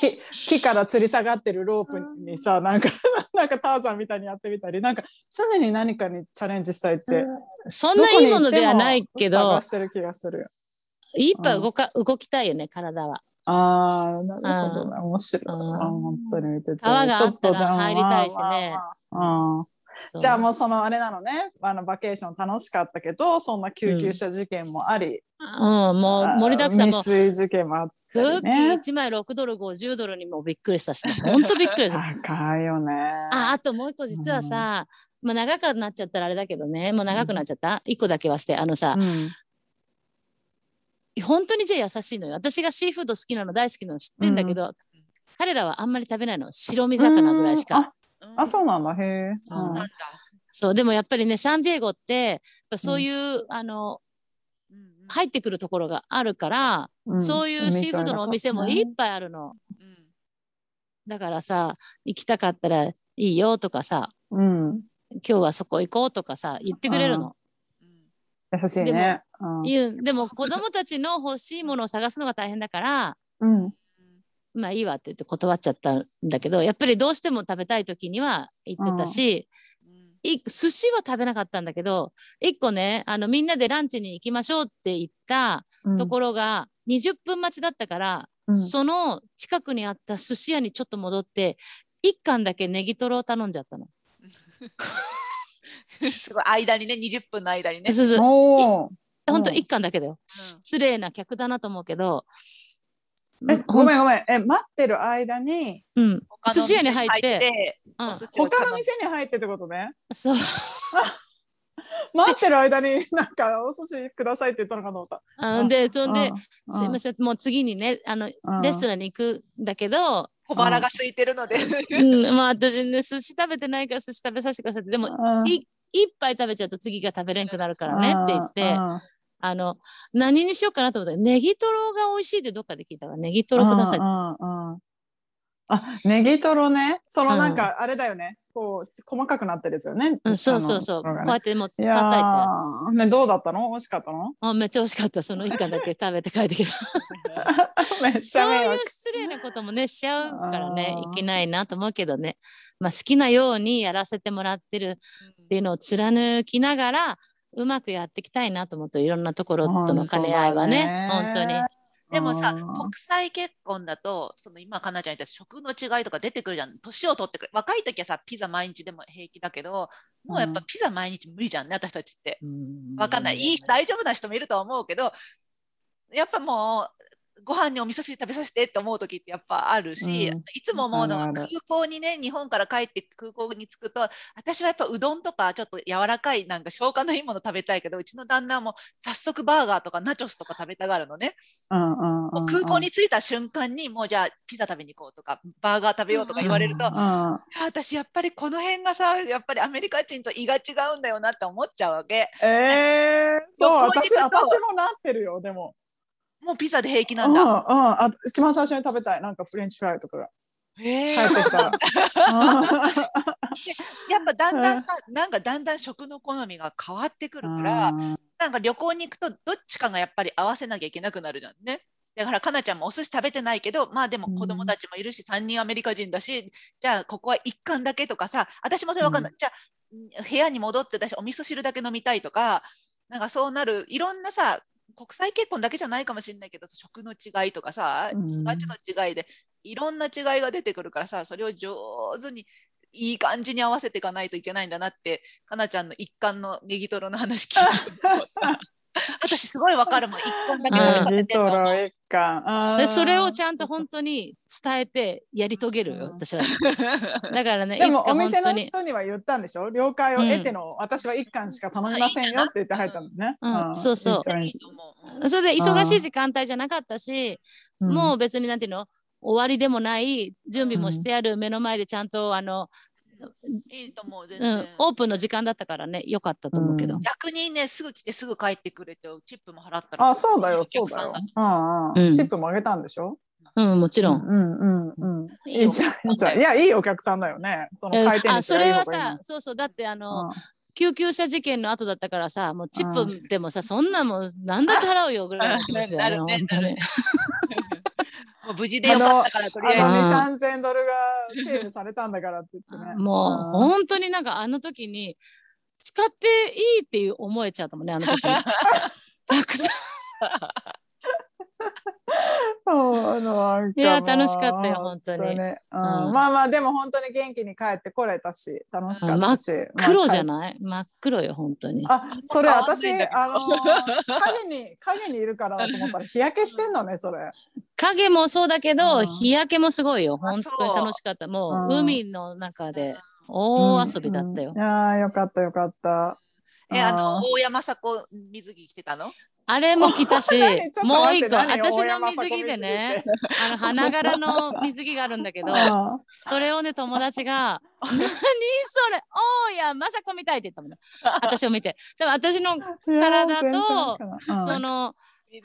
木木から吊り下がってるロープにさなんか なんかターザンみたいにやってみたりなんか常に何かにチャレンジしたいって、そんないいものではないけど探してる気がする。いっぱい動か、動きたいよね、体は。ああ、なるほどね。面白い。うん。あ本当に見てて。川があったら入りたいしね。じゃあもうそのあれなのね、あのバケーション楽しかったけど、そんな救急車事件もあり、うん、もう盛りだくさん。も未遂事件もあったクッキりね。ー。1枚6ドル50ドルにもびっくりしたしね。ほんとびっくりした高いよね。ああともう一個実はさ、まあ長くなっちゃったらあれだけどね。もう長くなっちゃった、一個だけはしてあのさう、ん本当にじゃあ優しいのよ私がシーフード好きなの大好きなの知ってんだけど、彼らはあんまり食べないの白身魚ぐらいしか、うんああ、そうなんだ。へえ。そうなんだ。そうでもやっぱりねサンディエゴってやっぱそういう、あのうんうん入ってくるところがあるから、うんそういうシーフードのお店もいっぱいあるの。うんだからさ行きたかったらいいよとかさうん。今日はそこ行こうとかさ言ってくれるの。優しいね。うん言うでも子供たちの欲しいものを探すのが大変だからうん。まあいいわって言って断っちゃったんだけどやっぱりどうしても食べたい時には行ってたし、うんい寿司は食べなかったんだけど一個ねあのみんなでランチに行きましょうって言ったうんところが20分待ちだったから、うんその近くにあった寿司屋にちょっと戻って1貫だけネギトロを頼んじゃったの。すごい間にね20分の間にね。そうそうおー。ほんとうん。1貫だけだよ。失礼な客だなと思うけど。え、ごめんごめん。え、待ってる間に、うん、寿司屋に入って。他の店に入ってってことね。そう。待ってる間になんかお寿司くださいって言ったのかと思った。あでそんでうん。すいません。もう次にねあのうん。レストランに行くんだけど、小腹が空いてるので。うん、まあ私ね寿司食べてないから寿司食べさせてくださいって。でも一杯食べちゃうと次が食べれんくなるからねって言ってあの何にしようかなと思ったらネギトロが美味しいってどっかで聞いたからネギトロくださいあ、ネギトロね。そのなんかあれだよね。こう細かくなってるですよね。うん、そうそうそう、こうやってもう叩いてねどうだったの？美味しかったの？つあめっちゃ美味しかったその一貫だけ食べて帰ってきた めっちそういう。失礼なこともねしちゃうからねいけないなと思うけどね、まあ、好きなようにやらせてもらってるっていうのを貫きながらうまくやっていきたいなと思っていろんなところとの兼ね合いはね本当に。でもさ、うん国際結婚だと、その今、かなちゃん言った食の違いとか出てくるじゃん。年を取ってくる。若い時はさ、ピザ毎日でも平気だけど、もうやっぱピザ毎日無理じゃんね、私たちって。わかんない。いい、大丈夫な人もいるとは思うけど、やっぱもう、ご飯にお味噌汁食べさせてって思う時ってやっぱあるし、うん。いつも思うのが空港にね日本から帰って空港に着くと私はやっぱうどんとかちょっと柔らかいなんか消化のいいもの食べたいけどうちの旦那はもう早速バーガーとかナチョスとか食べたがるのね、う空港に着いた瞬間にもうじゃあピザ食べに行こうとかバーガー食べようとか言われると、私やっぱりこの辺がさやっぱりアメリカ人と胃が違うんだよなって思っちゃうわけ。えー、そう私私もなってるよでも。もうピザで平気なうんんうん。だ、あ一番最初に食べたい。なんかフレンチフライとかが。へー帰ってきたら。やっぱだんだんさ、なんかだんだん食の好みが変わってくるから、うん。なんか旅行に行くとどっちかがやっぱり合わせなきゃいけなくなるじゃんね。だからかなちゃんもお寿司食べてないけどまあでも子供たちもいるし、3人アメリカ人だしじゃあここは1貫だけとかさ私もそれわかんない、じゃあ部屋に戻ってたしお味噌汁だけ飲みたいとかなんかそうなるいろんなさ国際結婚だけじゃないかもしれないけど食の違いとかさうん。育ちの違いでいろんな違いが出てくるからさそれを上手にいい感じに合わせていかないといけないんだなってかなちゃんの一貫のネギトロの話聞いて 私すごいわかるもん。一貫だけ食べてん。のもロ一貫。でそれをちゃんと本本当に伝えてやり遂げるよ、うん。私は。だからね、いでもお店の。人には言ったんでしょ？了解を得ての、私は一貫しか頼みませんよって言って入ったのね。うんそうそう。それで忙しい時間帯じゃなかったし、うん。もう別になんていうの終わりでもない準備もしてある目の前でちゃんとあの、いいと思う全う然、ん、オープンの時間だったからねよかったと思うけど、うん。逆にねすぐ来てすぐ帰ってくれてチップも払ったらあ、そうだよ、そうだよ。うんうん。うん。チップもあげたんでしょ？うん、もちろん。うんうんうん。いいじゃん、いいじゃん。いや、いいお客さんだよね。そのうん。回転あそれはさそうそうだってあの、の救急車事件の後だったからさもうチップでもさ、そんなもん何だって払うよぐらいの気持ちだよねなるね本当に。もう無事でよかったからとりあえずあのうん2、3千ドルがセーブされたんだからって言ってね。もううん本当になんかあの時に使っていいっていう思えちゃったもんねあの時に。たくさん いや楽しかったよ本当に。うん。うん。まあまあでも本当に元気に帰ってこれたし楽しかったし、黒じゃない？真っ黒よ本当に。あそれ私あの影に影にいるからだと思ったら日焼けしてんのねそれ。影もそうだけど、うん。日焼けもすごいよあ本当に楽しかった。もう、うん。海の中で大遊びだったよ、うん。いやーよかったよかったえ、あの大山さこ水着着てたの？あれも着たし もう一個何？私の大山水着。でね あの花柄の水着があるんだけどあそれをね友達が「何それ？おーやまさこみたい」って言ったもんね。私を見て。多分私のー体とその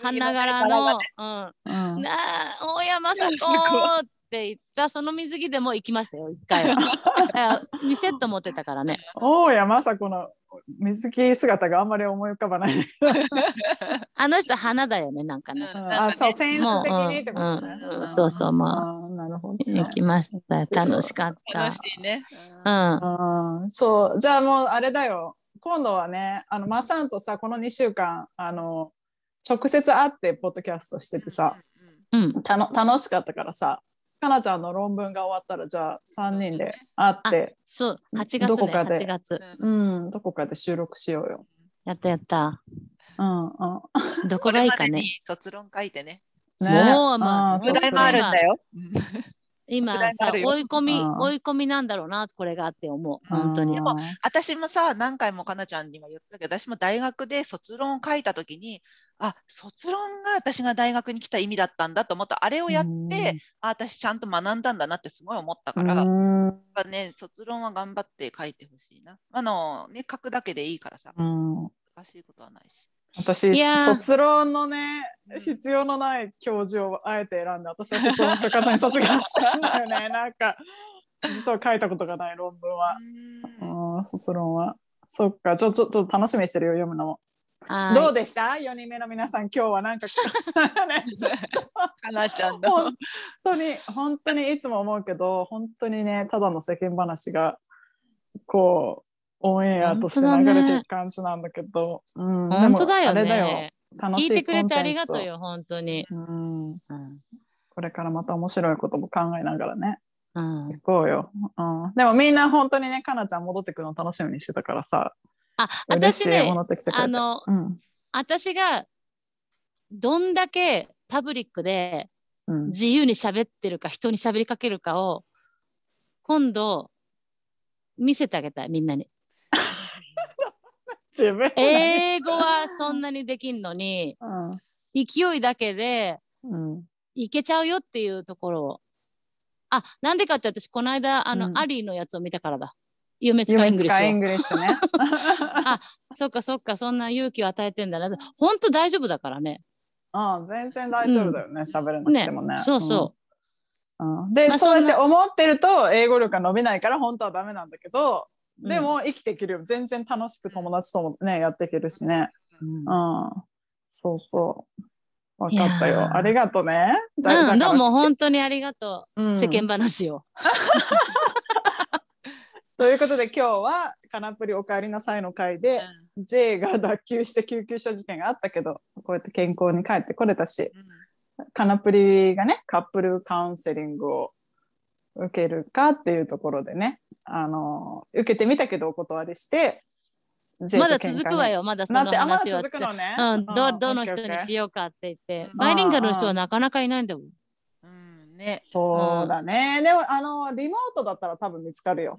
花柄の「うん、なあ大山さこって言ったその水着でも行きましたよ一回は。2セット持ってたからね。大谷雅子の水着姿があんまり思い浮かばない。あの人花だよねなんかね。うん。うんあ、そう、センス的にってことね。うんうん。そうそうまあ。ー。なるほどね。行きました。楽しかった。楽しいね。うん。うん。そう、じゃあもうあれだよ。今度はね、あのマサンとさ、この2週間、あの直接会ってポッドキャストしててさ、うんうん。たの楽しかったからさ、かなちゃんの論文が終わったら、じゃあ3人で会って、そう8月ねどこかで。8月。うんうん、どこかで収録しようよ。やったやった。うんうん。どこがいいかね。これまでに卒論書いてね。ね。もうまあうん宿題もあるんだよ。今さ追い込みうん。追い込みなんだろうなこれがって思う。本当に。うん私もさ何回もかなちゃんにも言ったけど私も大学で卒論を書いた時にあ卒論が私が大学に来た意味だったんだと思ったあれをやって、あ私ちゃんと学んだんだなってすごい思ったから、やっうんぱね卒論は頑張って書いてほしいな。あのね書くだけでいいからさ。うん。難しいことはないし。私いやー。卒論のねうん。必要のない教授をあえて選んで私は 卒論書かずに卒業したんだよね。なんか実は書いたことがない論文は、卒論は。そっか。ちょちょちょっと楽しみにしてるよ読むのも。はいどうでした ?4 人目の皆さん今日はなんかねかなちゃんの。本当に本当にいつも思うけど本当にねただの世間話がこうオンエアとして流れていく感じなんだけど、うん、本当だよでもあれだよ。ね楽しい聞いてくれてありがとうよ本当に。うん、うん。これからまた面白いことも考えながらねうん。行こうよ、うん、でもみんな本当にねかなちゃん戻ってくるの楽しみにしてたからさあ私ねあのうん。私がどんだけパブリックでうん、自由に喋ってるか人に喋りかけるかを今度見せてあげたいみんなに。英語はそんなにできんのにうん。勢いだけでうん。いけちゃうよっていうところを。あなんでかって私この間あの、うん。アリーのやつを見たからだ。夢使い English English ね あそっかそっかそんな勇気を与えてんだな。本当大丈夫だからね。うん、全然大丈夫だよね、喋、れなくてもね。そうそう。うん。うんで、まあそうやってそ思ってると英語力が伸びないから本当はダメなんだけど、うんでも生きていけるよ。全然楽しく友達ともね、やっていけるしね。うんうん。そうそう。分かったよ。ありがとね。うん、どうも当本当にありがとう。うん世間話を。ということで今日はカナプリお帰りなさいの会で、J が脱臼して救急車事件があったけど、こうやって健康に帰ってこれたし、カナプリがね、カップルカウンセリングを受けるかっていうところでね、あの、受けてみたけどお断りして、まだ続くわ。よ、まだその話は。続くのね。うん、どどの人にしようかって言って、バイリンガルの人はなかなかいないんだもん。うんね。そうだね。でも、あの、リモートだったら多分見つかるよ。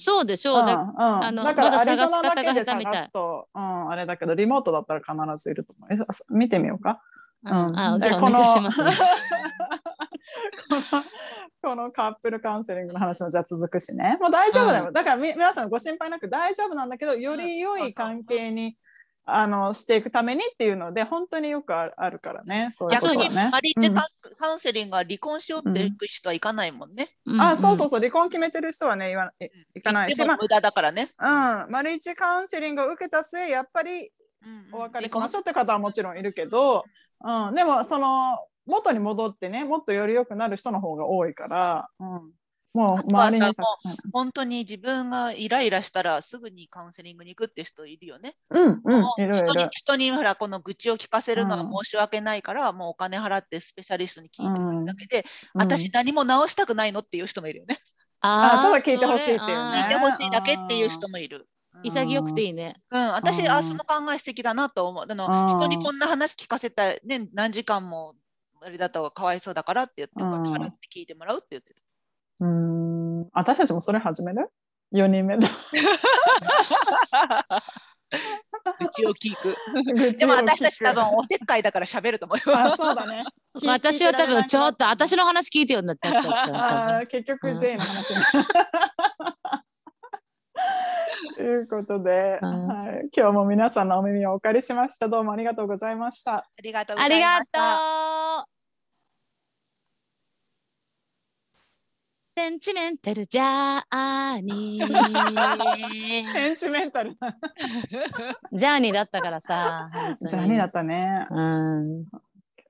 そうでしょう。うん、だうん、あのだからアリゾナだけで方が下手みたい探すと、うん、あれだけど、リモートだったら必ずいると思う。え見てみようか。うんあでじゃあお願いしますね。このこのカップルカウンセリングの話もじゃあ続くしね。もう大丈夫だよ。だからみ皆さんご心配なく大丈夫なんだけど、より良い関係に、あのしていくためにっていうので、本当によくあるからね。そういうこ逆にとはね。マリッジカウンセリングは離婚しようっていく人はいかないもんね。あ、そうそううそう、離婚決めてる人はね、言わいいかない。し、無駄だからね。あ、うん、マリッジカウンセリングを受けた末、やっぱりお別れしましょうって方はもちろんいるけど、うん、でもその元に戻ってねもっとより良くなる人の方が多いから、うん、もう周りにたくさん。本当に自分がイライラしたらすぐにカウンセリングに行くって人いるよね。うんうん人にる。人にほらこの愚痴を聞かせるのはうん申し訳ないから、もうお金払ってスペシャリストに聞いてくるだけで、うん私何も直したくないのっていう人もいるよね。あーただ聞いてほしいっていうね聞いてほしいだけっていう人もいる。潔くていいね。うん、私、うんあその考え素敵だなと思う。あのうん人にこんな話聞かせたら、ね、何時間もあれだとかわいそうだからって言って、払って聞いてもらうって言ってた。うん。私たちもそれ始める ?4 人目だ。愚痴を聞く。ででも私たち多分おせっかいだから喋ると思うよ。あ、そうだね。私は多分ちょっと私の話聞いてよになっちゃっ結局 J の話 に。ということで、うんはい、今日も皆さんのお耳をお借りしました。どうもありがとうございました。ありがとうごありがざいました。とう。センチメンタルジャーニー。センチメンタルな。ジャーニーだったからさ。ジャーニーだったね。うん。